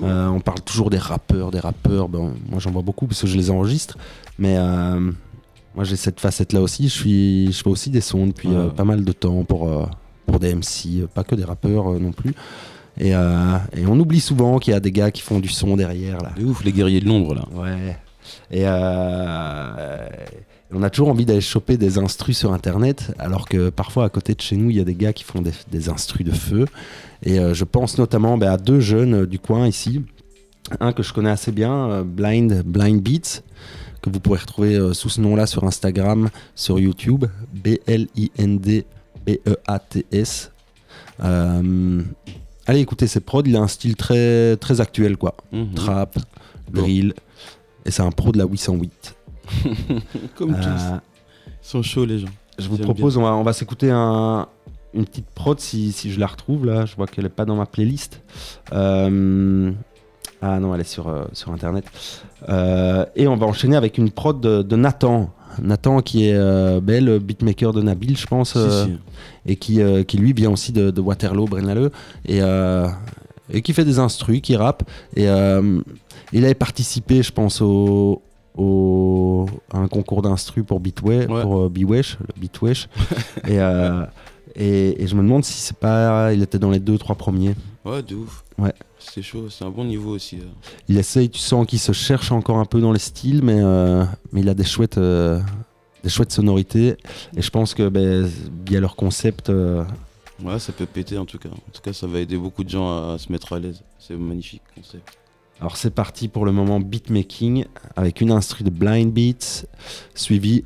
Euh, on parle toujours des rappeurs, des rappeurs. Moi, j'en vois beaucoup parce que je les enregistre. Mais euh, moi, j'ai cette facette-là aussi. Je, suis, je fais aussi des sons depuis Ouais. pas mal de temps pour, pour des MC, pas que des rappeurs non plus. Et, euh, et on oublie souvent qu'il y a des gars qui font du son derrière. Là. De ouf, les guerriers de l'ombre, là. Ouais. Et euh, on a toujours envie d'aller choper des instrus sur internet, alors que parfois à côté de chez nous, il y a des gars qui font des, des instrus de feu. Et euh, je pense notamment bah, à deux jeunes du coin ici. Un que je connais assez bien, Blind, Blind Beats, que vous pourrez retrouver sous ce nom-là sur Instagram, sur YouTube, B-L-I-N-D-B-E-A-T-S. Euh, allez écouter ses prods, il a un style très, très actuel, quoi. Mhm. Trap, drill, et c'est un pro de la 808. Comme tous. Euh, Ils sont chauds, les gens. je vous propose, on va, on va s'écouter un- une petite prod si, si je la retrouve là. Je vois qu'elle est pas dans ma playlist. Euh, ah non, elle est sur, euh, sur internet. Euh, et on va enchaîner avec une prod de, de Nathan. Nathan qui est euh, le beatmaker de Nabil, je pense, Si, euh, si. et qui, euh, qui lui vient aussi de, de Waterloo, Brennaleux, et, euh, et qui fait des instrus, qui rappe. Et il avait participé, je pense, au, au- à un concours d'instru pour Beatway, Ouais. pour le Beatwesh. et, et, et je me demande si c'est pas, il était dans les deux, trois premiers. Ouais, de ouf. Ouais. C'est chaud, c'est un bon niveau aussi. euh. Il essaye, tu sens qu'il se cherche encore un peu dans les styles, mais, euh, mais il a des chouettes, euh, des chouettes sonorités. Et je pense que ben, via leur concept, euh, Ouais, ça peut péter en tout cas. En tout cas, ça va aider beaucoup de gens à, à se mettre à l'aise. C'est magnifique concept. Alors c'est parti pour le moment beatmaking avec une instru de Blind Beats suivie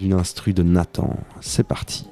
d'une instru de Nathan. C'est parti.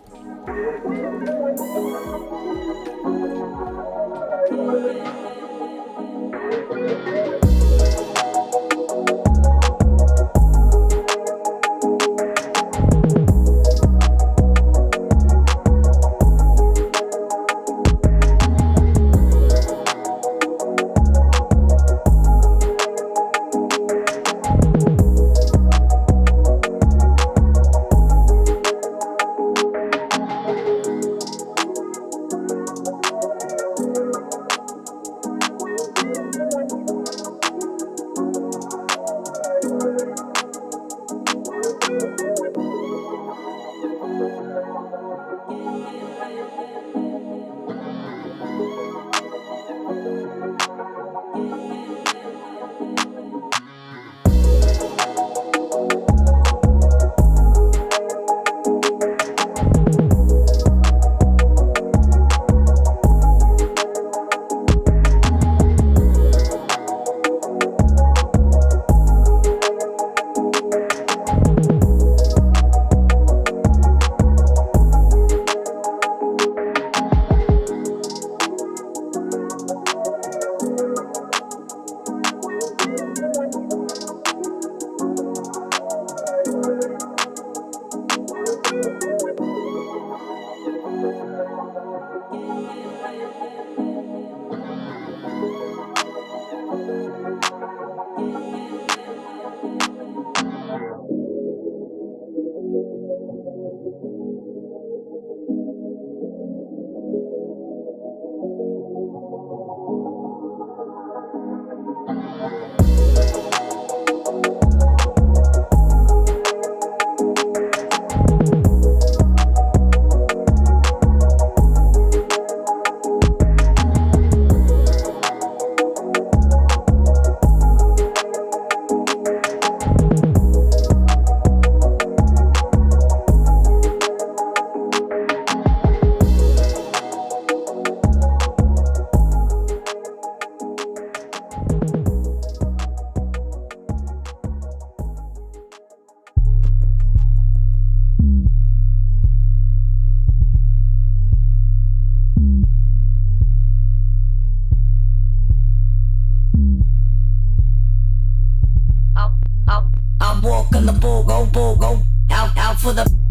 Go, the bull, go bull, go out, out for the.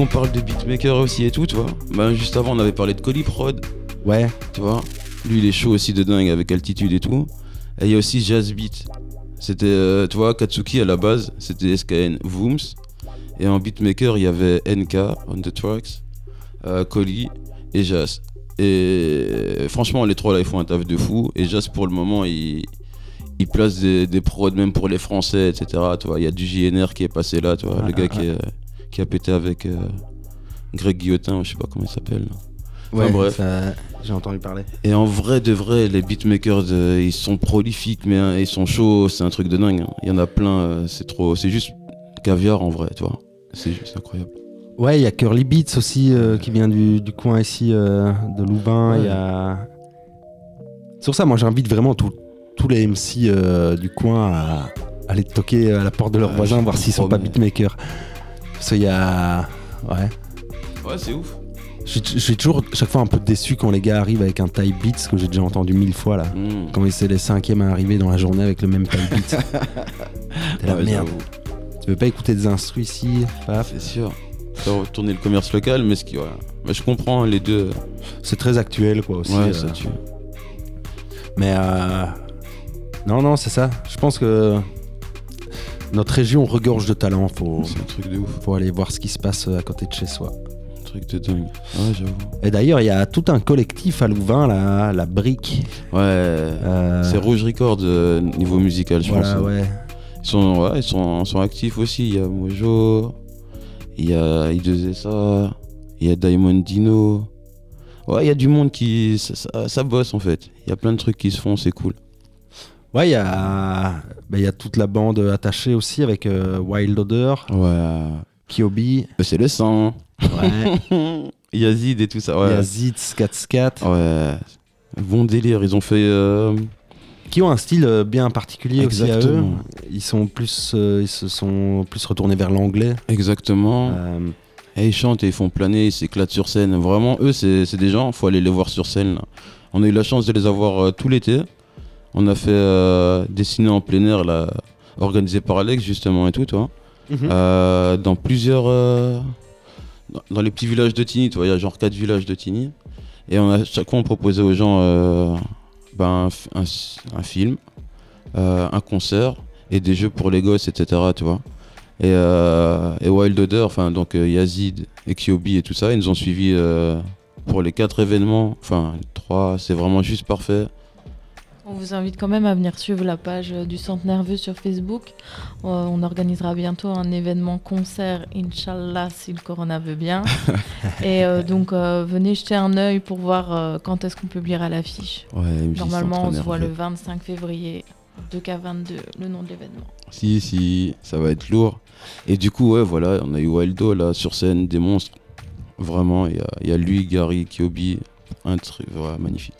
Qu'on parle de beatmaker aussi et tout, tu vois, ben juste avant on avait parlé de Coliprod, Ouais. tu vois. Lui il est chaud aussi de dingue avec altitude et tout. Et il y a aussi Jazz Beat. C'était, euh, tu vois, Katsuki à la base, c'était SKN Vooms. Et en beatmaker, il y avait NK on the tracks, euh, et Jazz. Et franchement, les trois là, ils font un taf de fou. Et Jazz, pour le moment, il, il place des, des prods même pour les Français, etc. Tu vois, il y a du JNR qui est passé là, tu vois, le gars qui, est- qui a pété avec euh, Greg Guillotin, je sais pas comment il s'appelle. Enfin, Ouais, bref. j'ai entendu parler. Et en vrai, de vrai, les beatmakers, euh, ils sont prolifiques, mais hein, ils sont chauds, c'est un truc de dingue. hein. Il y en a plein, euh, c'est trop, c'est juste caviar en vrai, tu vois. C'est juste incroyable. Ouais, il y a Curly Beats aussi euh, qui vient du, du coin ici de Louvain. Il Ouais. y a. Sur ça, moi j'invite vraiment tous les MC du coin à aller toquer à la porte de leurs Ouais, voisins, voir s'ils sont pas beatmakers. Parce qu'il y a. Ouais. Ouais, c'est ouf. Je suis- je suis toujours chaque fois un peu déçu quand les gars arrivent avec un type beats que j'ai déjà entendu mille fois là. Mmh. Quand c'est les cinquièmes à arriver dans la journée avec le même type beats. T'es Ouais, merde. j'avoue. Tu veux pas écouter des instrus ici paf. C'est sûr. Faire tourner le commerce local, mais ce qui, ouais. Mais je comprends les deux. C'est très actuel quoi aussi. ouais, euh. ça tue. Mais euh, non, non, c'est ça. Je pense que notre région regorge de talent. Faut, C'est un truc de ouf. faut aller voir ce qui se passe à côté de chez soi. Un truc de dingue. Ouais, j'avoue. Et d'ailleurs, il y a tout un collectif à Louvain, là, la Brique. Ouais. Euh, C'est Rouge Record euh, niveau musical, je voilà, pense. ouais. Ils sont, ouais, ils sont, ils sont actifs aussi. Il y a Mojo, il y a I2SA, il y a Diamond Dino. Ouais, il y a du monde qui. Ça, ça- ça bosse en fait. Il y a plein de trucs qui se font, c'est cool. Ouais, il y a, bah, y a toute la bande attachée aussi avec euh, Wild Odor, Ouais. Kyobi, C'est le sang. ouais, Yazid et tout ça. Ouais. Yazid, Scat Scat, Ouais. Bon délire. Ils ont fait. euh, qui ont un style euh, bien particulier aussi à eux. Exactement. Ils sont plus, euh, ils se sont plus retournés vers l'anglais. Exactement. Euh, Et ils chantent et ils font planer, ils s'éclatent sur scène. Vraiment, eux, c'est c'est des gens, faut aller les voir sur scène. là. On a eu la chance de les avoir euh, tout l'été. On a fait euh, des ciné en plein air, là, organisé par Alex, justement, et tout, toi. Euh, dans plusieurs. euh, dans- les petits villages de Tigny, tu vois, il y a genre quatre villages de Tigny. Et on a, chaque fois, on proposait aux gens ben, un, film, un concert et des jeux pour les gosses, etc. Tu vois. Et, et Wild Odor, enfin, donc Yazid et Kyobi et tout ça, ils nous ont suivis pour les quatre événements. Enfin, trois, c'est vraiment juste parfait. On vous invite quand même à venir suivre la page du Centre Nerveux sur Facebook. Euh, on organisera bientôt un événement concert, Inch'Allah, si le Corona veut bien. Et euh, donc, euh, venez jeter un œil pour voir euh, quand est-ce qu'on publiera l'affiche. Ouais, Normalement, on se voit le Nerveux. 25 février, 2K22, le nom de l'événement. Si, si, ça va être lourd. Et du coup, ouais, voilà, on a eu Wildo là sur scène, des monstres. Vraiment, il y a, il y a lui, Gary, Kyobi, un truc magnifique.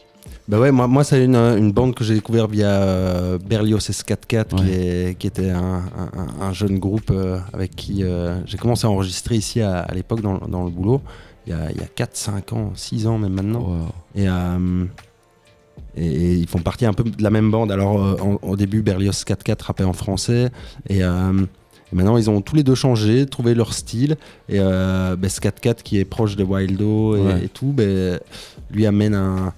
Bah ouais, moi, moi c'est une, une bande que j'ai découvert via euh, Berlioz S44, qui, Ouais. est, qui était un, un- un jeune groupe euh, avec qui euh, j'ai commencé à enregistrer ici à, à l'époque dans, dans le boulot, il y a, il y a 4, 5 ans, 6 ans même maintenant. Wow. Et, euh, et, et ils font partie un peu de la même bande. Alors euh, en- au début, Berlioz 4-4 rappait en français. Et, euh, et maintenant, ils ont tous les deux changé, trouvé leur style. Et euh, ben, 4 qui est proche de Wildo et, Ouais. et tout, ben, lui amène un.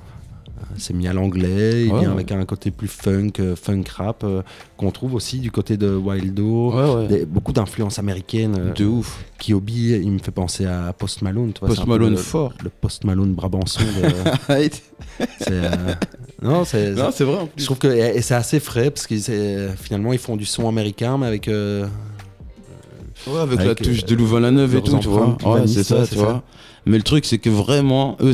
S'est mis à l'anglais, il Ouais, vient ouais. avec un côté plus funk, euh, funk rap, euh, qu'on trouve aussi du côté de Wildo. Ouais. Des- beaucoup d'influences américaines. euh, De ouf. Kyobi, il me fait penser à Post Malone. Post Malone le- fort. Le Post Malone Brabançon. de- euh, non, c'est, non, c'est vrai en je trouve que et, et c'est assez frais parce que finalement ils font du son américain mais avec euh, Ouais, avec, Avec, la touche euh, de Louvain-la-Neuve et tout, tu vois. Ouais, c'est ça, ouais, tu vois. ça. Mais le truc, c'est que vraiment, eux,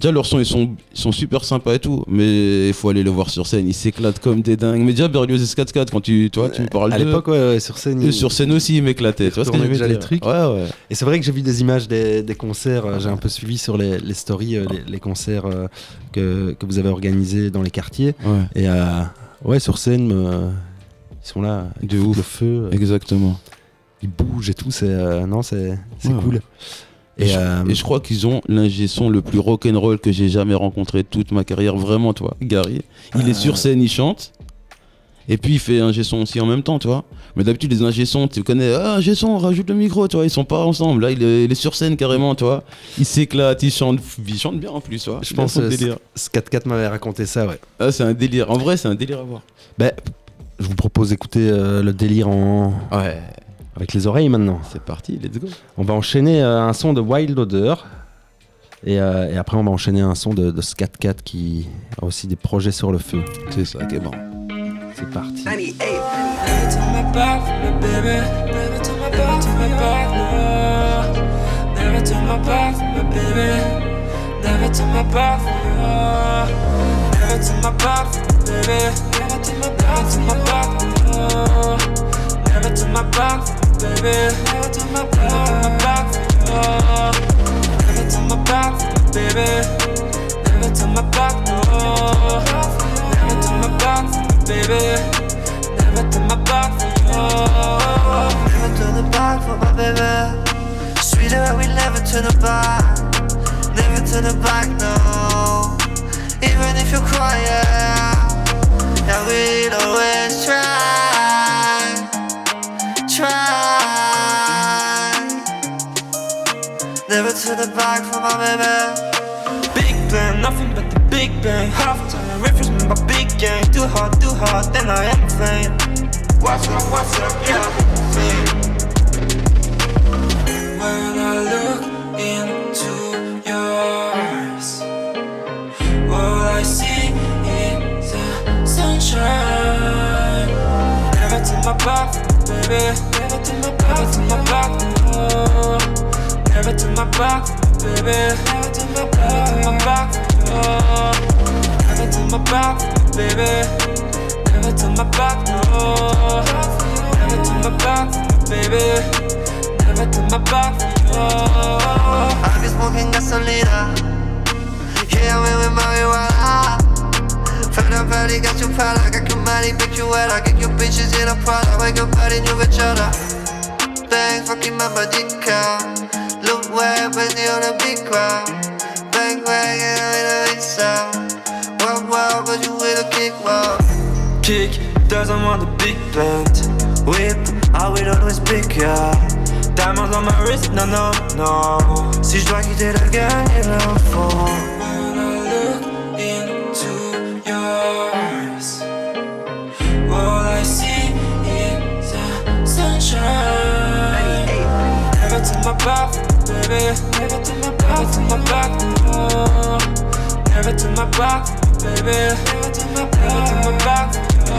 déjà leurs sons, ils sont, ils sont super sympas et tout, mais il faut aller le voir sur scène, ils s'éclatent comme des dingues. Mais déjà, Berlioz S44, quand tu, tu vois, tu me parles à d'eux, l'époque ouais, ouais, sur scène. ils- sur scène aussi, ils m'éclataient. Tu vois ce que déjà les trucs. Ouais, ouais. Et c'est vrai que j'ai vu des images des, des concerts. euh, J'ai un peu suivi sur les, les stories euh, les, les concerts euh, que, que vous avez organisés dans les quartiers. Ouais, Et ouais, sur scène, ils sont là, De ouf. le feu, exactement. ils bougent et tout. C'est non, c'est cool. Et, Et, je, euh, et je crois qu'ils ont l'ingé son le plus rock'n'roll que j'ai jamais rencontré de toute ma carrière. Vraiment, toi, Gary. Il est sur scène, il chante. Et puis il fait un son aussi en même temps, tu vois. Mais d'habitude, les ingé tu connais, ah, ingé son, rajoute le micro, tu vois, ils sont pas ensemble. Là, il est, il est sur scène carrément, tu vois. Il s'éclate, il chante, il chante bien en plus, tu vois. Je pense que délire. 4-4 m'avait raconté ça, ouais. Ah, c'est un délire. En vrai, c'est un délire à voir. Ben, je vous propose d'écouter euh, le délire en... Ouais. Avec les oreilles maintenant. C'est parti, let's go. On va enchaîner euh, un son de Wild Odor. Et, euh, et après, on va enchaîner un son de, de Scat Cat qui a aussi des projets sur le feu. C'est ça qui est bon. C'est parti. Never to my back, baby. Never to my block, my block. Never to my back, baby. Never to my back no. Never to my back, baby. Never to my block, no. Never to the back for my baby. Sweeter, we never to the back. Never to the back, no. Even if you cry, yeah, yeah we'd always try. My baby. Big plan, nothing but the big bang. Half time, me my big gang. Too hot, too hot, then I am fame. What's up, what's up, yeah. When I look into your eyes, all I see is the sunshine. Never to my back, baby. Never to my back, turn my back, oh. Never to my back, baby. Never turn my back, oh. Never turn my back, baby. Never turn my back, no. Never turn my back, baby. Never turn my back, oh. I be smoking gasolina. Yeah. Find a party, got you. I got your money, you. I get your bitches in a. Look where, busy on a big crowd. Bang, bang, and I'm in a big sound. Wow, wow, but you with a kick, wow. Kick, doesn't want the big band. Whip, I will always pick ya. Diamonds on my wrist, no, no, no. Si je dois quitter la gang, il en faut. When my back, baby. Never turn my back, turn my back, no. Never turn my back, baby. Never turn my back, back, no.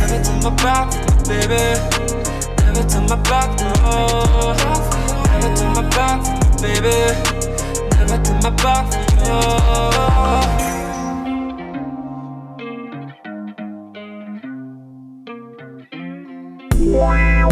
Never turn my back, baby. Never turn my back, no. Never turn my back, baby. Never turn my back,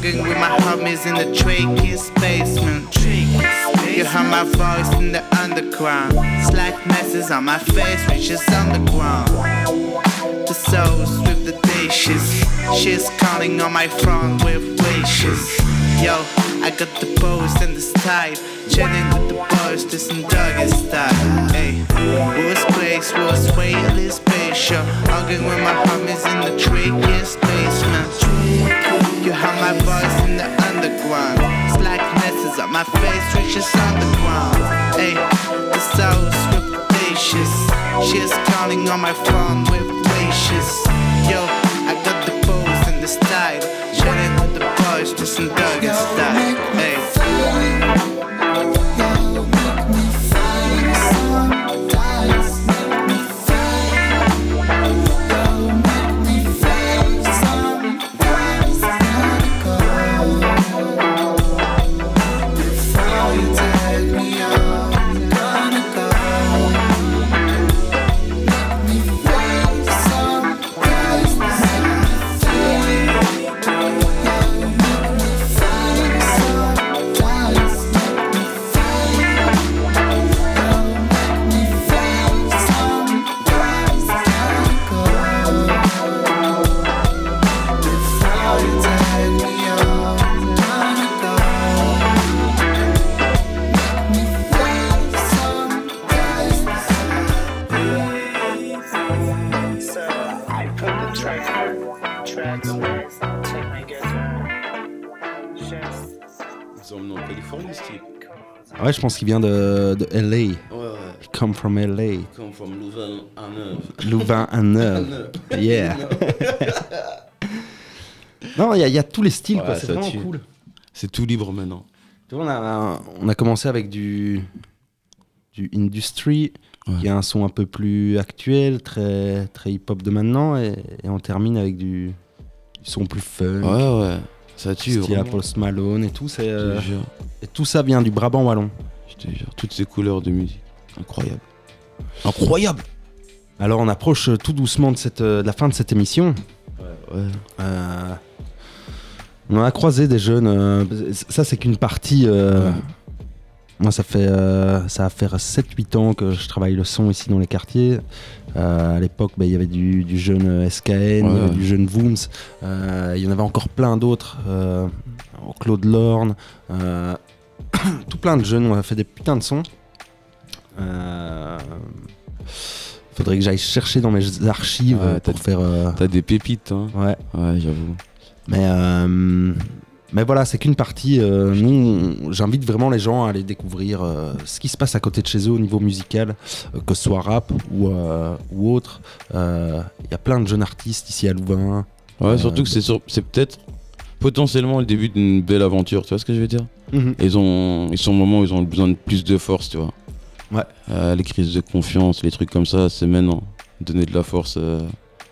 Arguing with my homies in the trachist basement. You heard my voice in the underground. Slack messes on my face, reaches underground. The souls with the dishes. She's calling on my front with wishes. Yo, I got the post and the style. Chilling with the boys, this and doggy style. Hey, who's place, who's way this spaceship. Arguing with my homies in the trickiest basement. You have my voice in the underground. Slacknesses on my face, riches on the ground. Hey, the soul's rapacious. She is calling on my phone with wishes. Yo, I got the pose and the style. Shutting with the boys, just in doggy style. Ouais, je pense qu'il vient de, de LA. Ouais, ouais. Il come from LA. Come from Louvain à Neuve. Louvain à Neuve. Yeah. non, il y, a- il y a tous les styles, quoi. Ouais, C'est vraiment tue. cool. C'est tout libre maintenant. Tu vois, on a, on a commencé avec du, du industry, qui a un son un peu plus actuel, très, très hip-hop de maintenant, et, et on termine avec du, du son plus fun. Ouais, ouais. Ça tue, Style. Post Malone et tout. c'est, Je te euh, et tout ça vient du Brabant wallon. Je te jure. Toutes ces couleurs de musique. Incroyable. Incroyable Alors on approche euh, tout doucement de, cette, euh, de la fin de cette émission. Ouais. Euh, on en a croisé des jeunes. ça, c'est qu'une partie. Moi, ça fait euh, ça va faire 7-8 ans que je travaille le son ici dans les quartiers. Euh, à l'époque, bah, il y avait du, du jeune euh, SKN, y avait du jeune Vooms. euh, il y en avait encore plein d'autres. euh, Claude Lorne. euh, tout plein de jeunes. On a fait des putains de sons. Euh, faudrait que j'aille chercher dans mes archives Ouais, pour faire. euh, T'as des pépites, hein. Ouais. Ouais, j'avoue. Mais, euh, mais voilà, c'est qu'une partie. euh, nous, j'invite vraiment les gens à aller découvrir euh, ce qui se passe à côté de chez eux au niveau musical, euh, que ce soit rap ou, ou autre. Il y a plein de jeunes artistes ici à Louvain. Ouais, surtout que c'est sur- c'est peut-être potentiellement le début d'une belle aventure, tu vois ce que je veux dire? Mhm. ils, ont, ils sont au moment où ils ont besoin de plus de force, tu vois. Ouais. Les crises de confiance, les trucs comme ça, c'est maintenant. Donner de la force,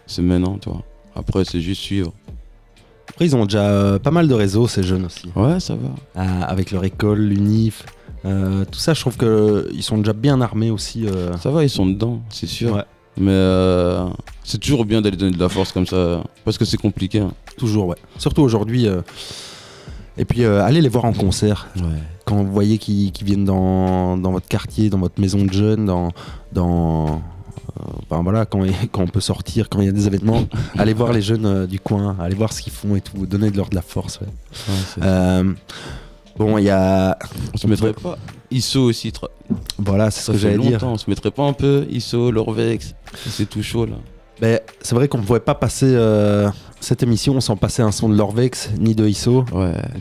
c'est maintenant, tu vois. Après, c'est juste suivre. Après, ils ont déjà euh, pas mal de réseaux, ces jeunes aussi. Ouais, ça va. Euh, avec leur école, l'UNIF. euh, tout ça, je trouve qu'ils sont déjà bien armés aussi. euh. Ça va, ils sont dedans, c'est sûr. Ouais. Mais euh, c'est toujours bien d'aller donner de la force comme ça, parce que c'est compliqué. hein. Toujours, ouais. Surtout aujourd'hui. euh. Et puis, euh, allez les voir en concert. Ouais. Quand vous voyez qu'ils qu'ils viennent dans, dans votre quartier, dans votre maison de jeunes, dans. dans euh, enfin, voilà, quand, quand on peut sortir, quand il y a des événements, allez voir les jeunes euh, du coin, allez voir ce qu'ils font et tout, donnez de leur de la force. ouais. Euh, bon, il y a. On se mettrait pas. ISO aussi. tra- Voilà, c'est ce que j'allais dire. On se mettrait pas un peu ISO, Lorvex. C'est tout chaud là. Ben, c'est vrai qu'on ne pouvait pas passer euh, cette émission sans passer un son de Lorvex ni de ISO,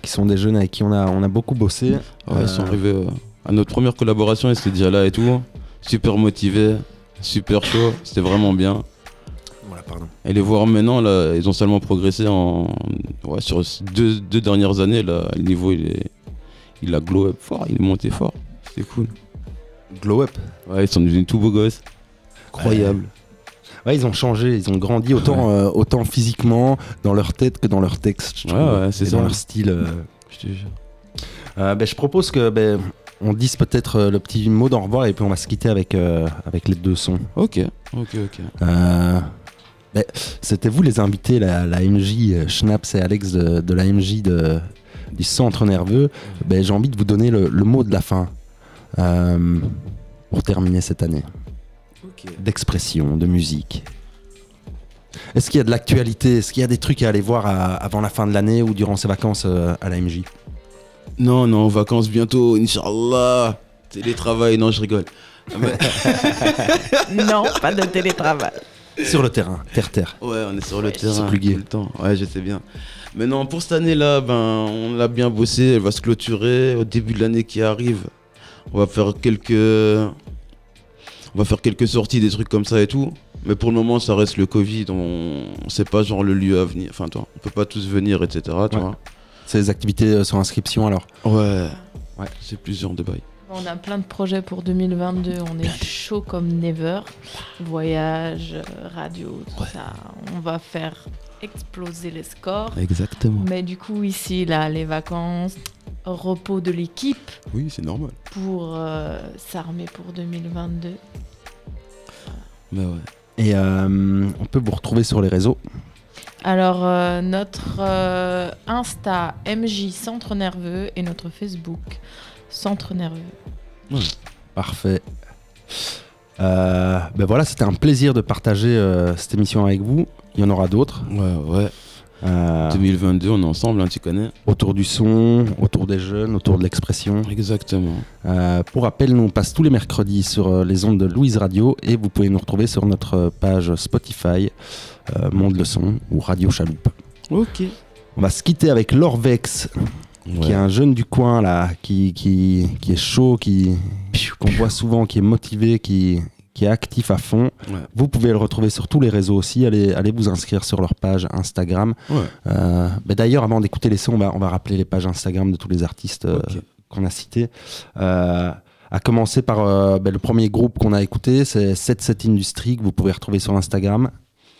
qui sont des jeunes avec qui on a, on a beaucoup bossé. Ouais, ils sont arrivés euh, à notre première collaboration, ils étaient déjà là et tout. Super motivés, super chaud, c'était vraiment bien. Voilà, pardon. Et les voir maintenant, là, ils ont seulement progressé en. Ouais, sur deux, deux dernières années, là, le niveau il est. Il a glow up fort, il est monté fort. C'était cool. Glow up Ouais, ils sont devenus tout beaux gosses. Incroyable. Ouais, ils ont changé, ils ont grandi autant, euh, autant physiquement dans leur tête que dans leur texte. je Ouais, trouve, ouais, c'est et ça. Dans leur style. euh. Je te jure. Euh, ben, je propose que ben, on dise peut-être euh, le petit mot d'au revoir et puis on va se quitter avec, euh, avec les deux sons. Ok, ok, ok. Euh, ben, C'était vous les invités, la, la MJ, Schnaps et Alex de, de la MJ de, du centre nerveux. Ben, J'ai envie de vous donner le, le mot de la fin euh, pour terminer cette année. D'expression, de musique. Est-ce qu'il y a de l'actualité? Est-ce qu'il y a des trucs à aller voir à- avant la fin de l'année ou durant ces vacances à la MJ Non, non, vacances bientôt, Inch'Allah. Télétravail, non, je rigole. Non, pas de télétravail. Sur le terrain, terre-terre. Ouais, on est sur le Ouais, c'est terrain plus gai. tout le temps. Ouais, je sais bien. Mais non, pour cette année-là, ben, on l'a bien bossé. Elle va se clôturer au début de l'année qui arrive. On va faire quelques, on va faire quelques sorties, des trucs comme ça et tout. Mais pour le moment, ça reste le Covid. On, on sait pas genre le lieu à venir. Enfin, toi, on peut pas tous venir, etc. Tu Ouais. vois. C'est des activités euh, sur inscription alors Ouais. Ouais. C'est plusieurs de bail. On a plein de projets pour 2022. On est chaud comme never. Voyage, euh, radio, tout ça. On va faire exploser les scores. Exactement. Mais du coup, ici, là, les vacances, repos de l'équipe Oui, c'est normal. pour euh, s'armer pour 2022. Mais ouais. Et euh, on peut vous retrouver sur les réseaux. Alors, euh, notre euh, Insta MJ Centre Nerveux et notre Facebook Centre Nerveux. Parfait. Euh, ben voilà, c'était un plaisir de partager euh, cette émission avec vous. Il y en aura d'autres. Ouais, ouais. Euh, 2022, on est ensemble, hein, tu connais. autour du son, autour des jeunes, autour de l'expression. Exactement. Euh, pour rappel, nous on passe tous les mercredis sur les ondes de Louise Radio et vous pouvez nous retrouver sur notre page Spotify, euh, Monde le Son ou Radio Chaloupe. Ok. On va se quitter avec Lorvex, qui est un jeune du coin là, qui, qui, qui est chaud, qui qu'on voit souvent, qui est motivé, qui, qui est actif à fond. Ouais. Vous pouvez le retrouver sur tous les réseaux aussi. Allez, allez vous inscrire sur leur page Instagram. Ouais. Euh, bah D'ailleurs, avant d'écouter les sons, on va, on va rappeler les pages Instagram de tous les artistes euh, qu'on a cités. Euh, à commencer par euh, bah, le premier groupe qu'on a écouté, c'est 77 Industry, que vous pouvez retrouver sur Instagram.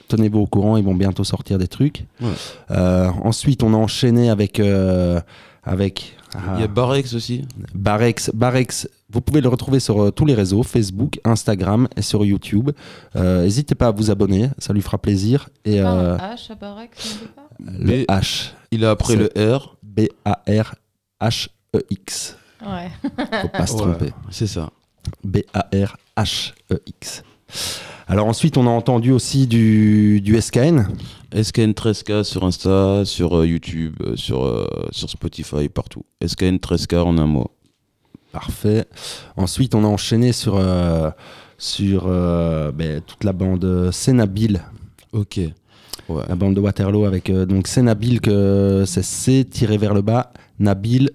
Tenez-vous au courant, ils vont bientôt sortir des trucs. Ouais. Euh, ensuite, on a enchaîné avec. euh, avec Il y a ah, Barex aussi. Barex, Barex, vous pouvez le retrouver sur euh, tous les réseaux, Facebook, Instagram et sur YouTube. Euh, N'hésitez pas à vous abonner, ça lui fera plaisir. Et Pas euh, un H à pas? le H, Il a après le R. B-A-R-H-E-X. Ouais. E Faut pas se Ouais, tromper. C'est ça. B-A-R-H-E-X. Alors ensuite, on a entendu aussi du, du SKN. SKN 13K sur Insta, sur euh, YouTube, euh, sur, euh, sur Spotify, partout. SKN 13K en un mot. Parfait. Ensuite, on a enchaîné sur, euh, sur euh, ben, toute la bande Sénabil. Ok. Ouais. La bande de Waterloo avec euh, donc Sénabil, que c'est C tiré vers le bas, Nabil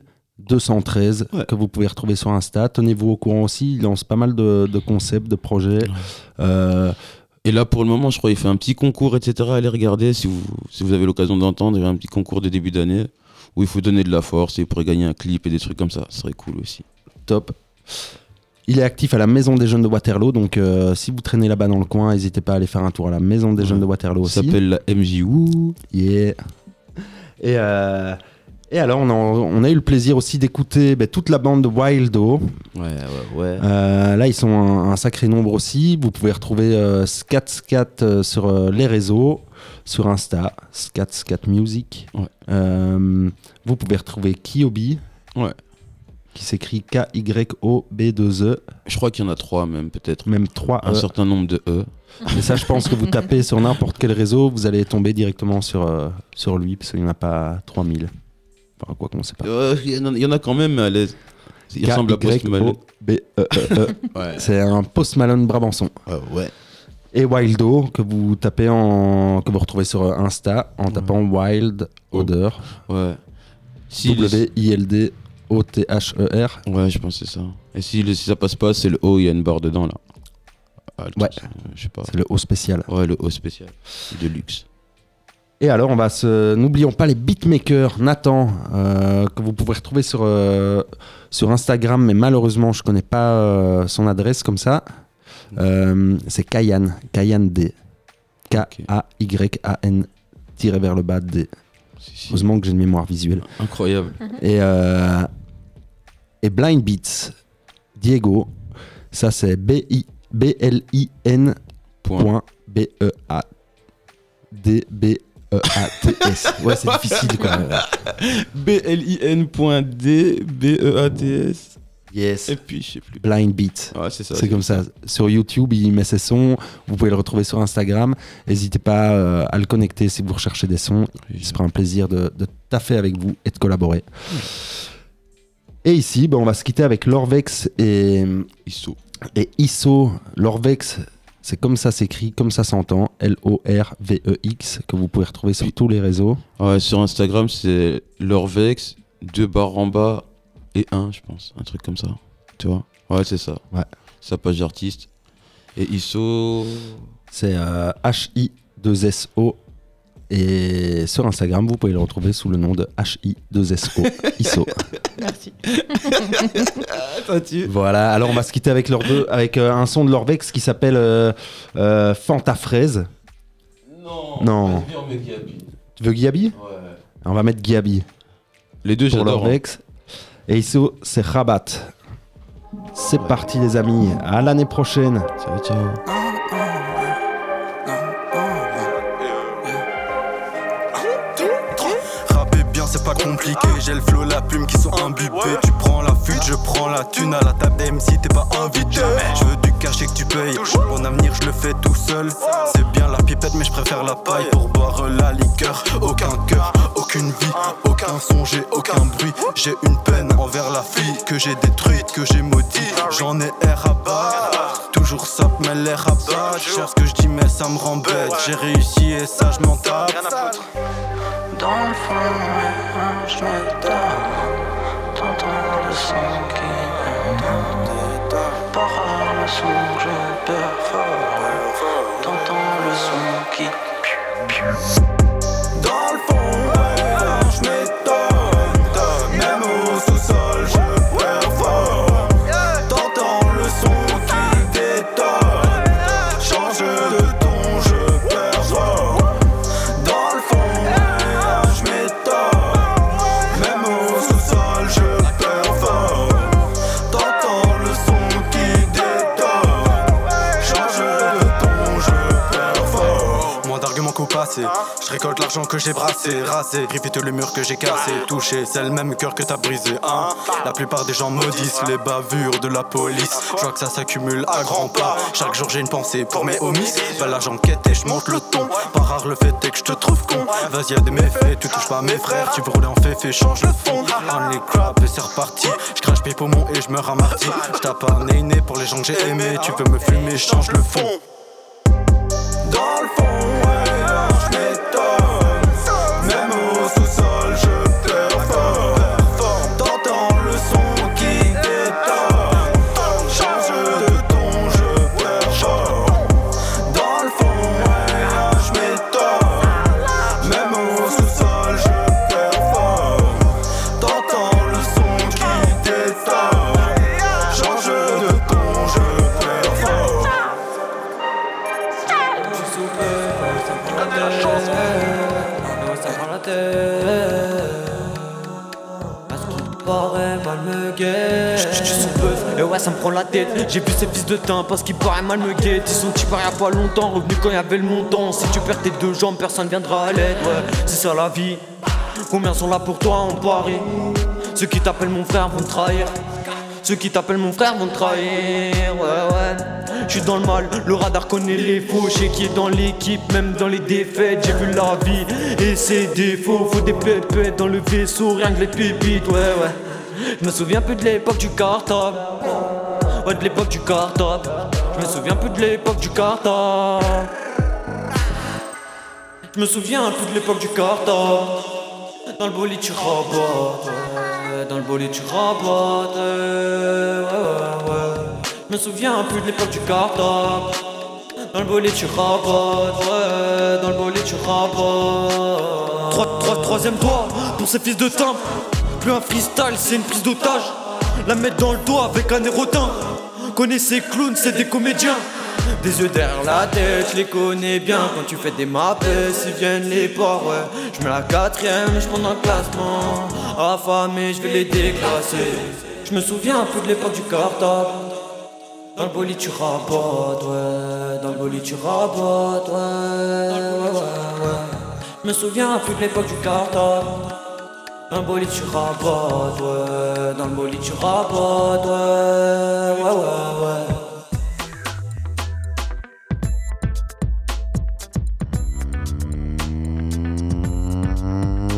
213, Ouais. que vous pouvez retrouver sur Insta. Tenez-vous au courant aussi, il lance pas mal de, de concepts, de projets. Euh, Et là, pour le moment, je crois qu'il fait un petit concours, etc. Allez regarder si vous, si vous avez l'occasion d'entendre. Il y a un petit concours de début d'année où il faut donner de la force et vous pourrez gagner un clip et des trucs comme ça. Ce serait cool aussi. top. Il est actif à la Maison des Jeunes de Waterloo, donc euh, si vous traînez là-bas dans le coin, n'hésitez pas à aller faire un tour à la Maison des Ouais. Jeunes de Waterloo Ça aussi. s'appelle la MJU. Yeah. Et, euh, et alors, on a, on a eu le plaisir aussi d'écouter ben, toute la bande de Wildo. Ouais, ouais, ouais. Euh, là, ils sont un, un sacré nombre aussi. Vous pouvez retrouver euh, Scat Scat euh, sur euh, les réseaux, sur Insta, Scat Scat Music. Ouais. Vous pouvez retrouver Kyobi, Ouais. qui s'écrit K-Y-O-B-2-E, Je crois qu'il y en a trois même, peut-être. Même 3 Un E. certain nombre de E. Et ça, je pense que vous tapez sur n'importe quel réseau, vous allez tomber directement sur, sur lui, parce qu'il n'y en a pas 3000. Quoi. Euh, Il y, en a- quand même à l'aise. Il ressemble à Post Malone. K-Y-O-B-E-E-E. Ouais. C'est un Post Malone Brabançon. ouais. Et Wildo, que vous tapez en. que vous retrouvez sur euh, Insta en tapant Wild Odor. Ouais. Si W-I-L-D-O-T-H-E-R. Ouais, je pense que c'est ça. Et si, si ça passe pas, c'est le O, il y a une barre dedans là. Ah, Ouais. c'est- Je sais pas. C'est le haut spécial. Ouais, le O spécial. De luxe. Et alors, on va se. N'oublions pas les beatmakers. Nathan, euh, que vous pouvez retrouver sur, euh, sur Instagram, mais malheureusement, je connais pas euh, son adresse comme ça. Euh, c'est Kayan. Kayan D. K-A-Y-A-N tiré vers le bas D. Si, si. Heureusement que j'ai une mémoire visuelle. Incroyable. Et, euh, et Blind Beats, Diego, ça c'est B-I- B-L-I-N Point. point B-E-A D-B-E-A-T-S. Ouais, c'est difficile quoi. B-L-I-N.D-B-E-A-T-S. Yes. Et puis, je sais plus. Blind Beat. Ouais, c'est ça. C'est comme ça. Sur YouTube, il met ses sons. Vous pouvez le retrouver sur Instagram. N'hésitez pas euh, à le connecter si vous recherchez des sons. Il se fera un plaisir de, de taffer avec vous et de collaborer. Et ici, ben, on va se quitter avec Lorvex et, Isso. et ISO. Lorvex, c'est comme ça s'écrit, comme ça s'entend. L-O-R-V-E-X, que vous pouvez retrouver sur tous les réseaux. Ouais, sur Instagram, c'est Lorvex, deux barres en bas et un, je pense. Un truc comme ça. Tu vois Ouais, c'est ça. Ouais. Sa page d'artiste. Et ISO. C'est euh, H-I-2-S-O. Et sur Instagram, vous pouvez le retrouver sous le nom de H-I-2-S-O. ISO. Merci. Voilà, alors on va se quitter avec, leurs deux, avec euh, un son de Lorvex qui s'appelle euh, euh, Fanta Fraise. Non. Non. Vas-y, on met Gabi. Tu veux Giabi Ouais. On va mettre Giabi Les deux, pour j'adore. hein. Lorvex. Et ISO, c'est Rabat. C'est parti les amis, à l'année prochaine. Ciao, ciao. Compliqué, j'ai le flow, la plume qui sont imbibés Tu prends la fuite, je prends la thune à la table d'MC, t'es pas invité Je veux du cash et que tu payes, mon avenir je le fais tout seul C'est bien la pipette, mais je préfère la paille pour boire la liqueur. Aucun cœur, aucune vie, aucun son, j'ai aucun bruit. J'ai une peine envers la fille que j'ai détruite, que j'ai maudit. J'en ai air à battre. Toujours sop, mais l'air à battre. Je ce que je dis, mais ça me rend bête. J'ai réussi et ça, je m'en tape. Dans le fond, je m'étonne. T'entends le son qui Par le son, je perfore. T'entends le son qui. L'argent que j'ai brassé, rasé, répète le mur que j'ai cassé, touché, c'est le même cœur que t'as brisé, hein. La plupart des gens maudissent les bavures de la police. Je vois que ça s'accumule à grands pas. Chaque jour j'ai une pensée pour mes homies. Bah là j'enquête et je monte le ton. Pas rare le fait est que je te trouve con. Vas-y, y'a des méfaits, tu touches pas mes frères. Tu veux rouler en féfé, change le fond. Only crap et c'est reparti. Je crache mes poumons et je meurs à mardi. Je tape un pour les gens que j'ai aimés. Tu veux me fumer, change le fond. Dans le fond, ouais, ça me prend la tête. J'ai vu ces fils de teint parce qu'ils paraît mal me guette Ils sont y a pas longtemps, revenus quand il y avait le montant. Si tu perds tes deux jambes, personne viendra à l'aide. Ouais, c'est ça la vie. Combien sont là pour toi en Paris? Ceux qui t'appellent mon frère vont te trahir. Ceux qui t'appellent mon frère vont te trahir, ouais ouais. Je suis dans le mal, le radar connaît les faux. Je sais qui est dans l'équipe, même dans les défaites. J'ai vu la vie et ses défauts. Faut des pépettes dans le vaisseau, rien que les pépites, ouais ouais Je me souviens plus de l'époque du cartable. Ouais de l'époque du cartable. Je me souviens plus de l'époque du cartable. Je me souviens plus de l'époque du cartable. Dans le bolide tu ouais. Dans le bolide tu rabotes. Ouais, ouais, ouais. Je me souviens plus de l'époque du cartable. Dans le bolide tu rabotes. Ouais. Dans le bolide tu rabotes. Trois, trois, Troisième doigt pour ces fils de timbre Plus un freestyle c'est une prise d'otage. La mettre dans le doigt avec un érotin. Connaissez clowns c'est des comédiens. Des yeux derrière la tête, je les connais bien. Quand tu fais des maps, s'ils viennent les ports, ouais. Je mets la quatrième, je prends le classement. Affamé, je vais les déclasser. Je me souviens un peu de l'époque du cartable. Dans le bolide tu rabotes, ouais. Dans le bolide tu rabotes, Ouais, ouais, ouais. Je me souviens un peu de l'époque du cartable dans le bolide tu rabotes, ouais Dans le bolide tu rabotes, ouais Ouais, ouais, ouais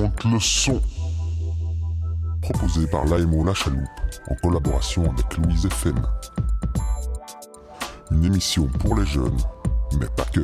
Monte le son. Proposé par l'AMO La Chaloupe en collaboration avec Louise FM. Une émission pour les jeunes, mais pas que.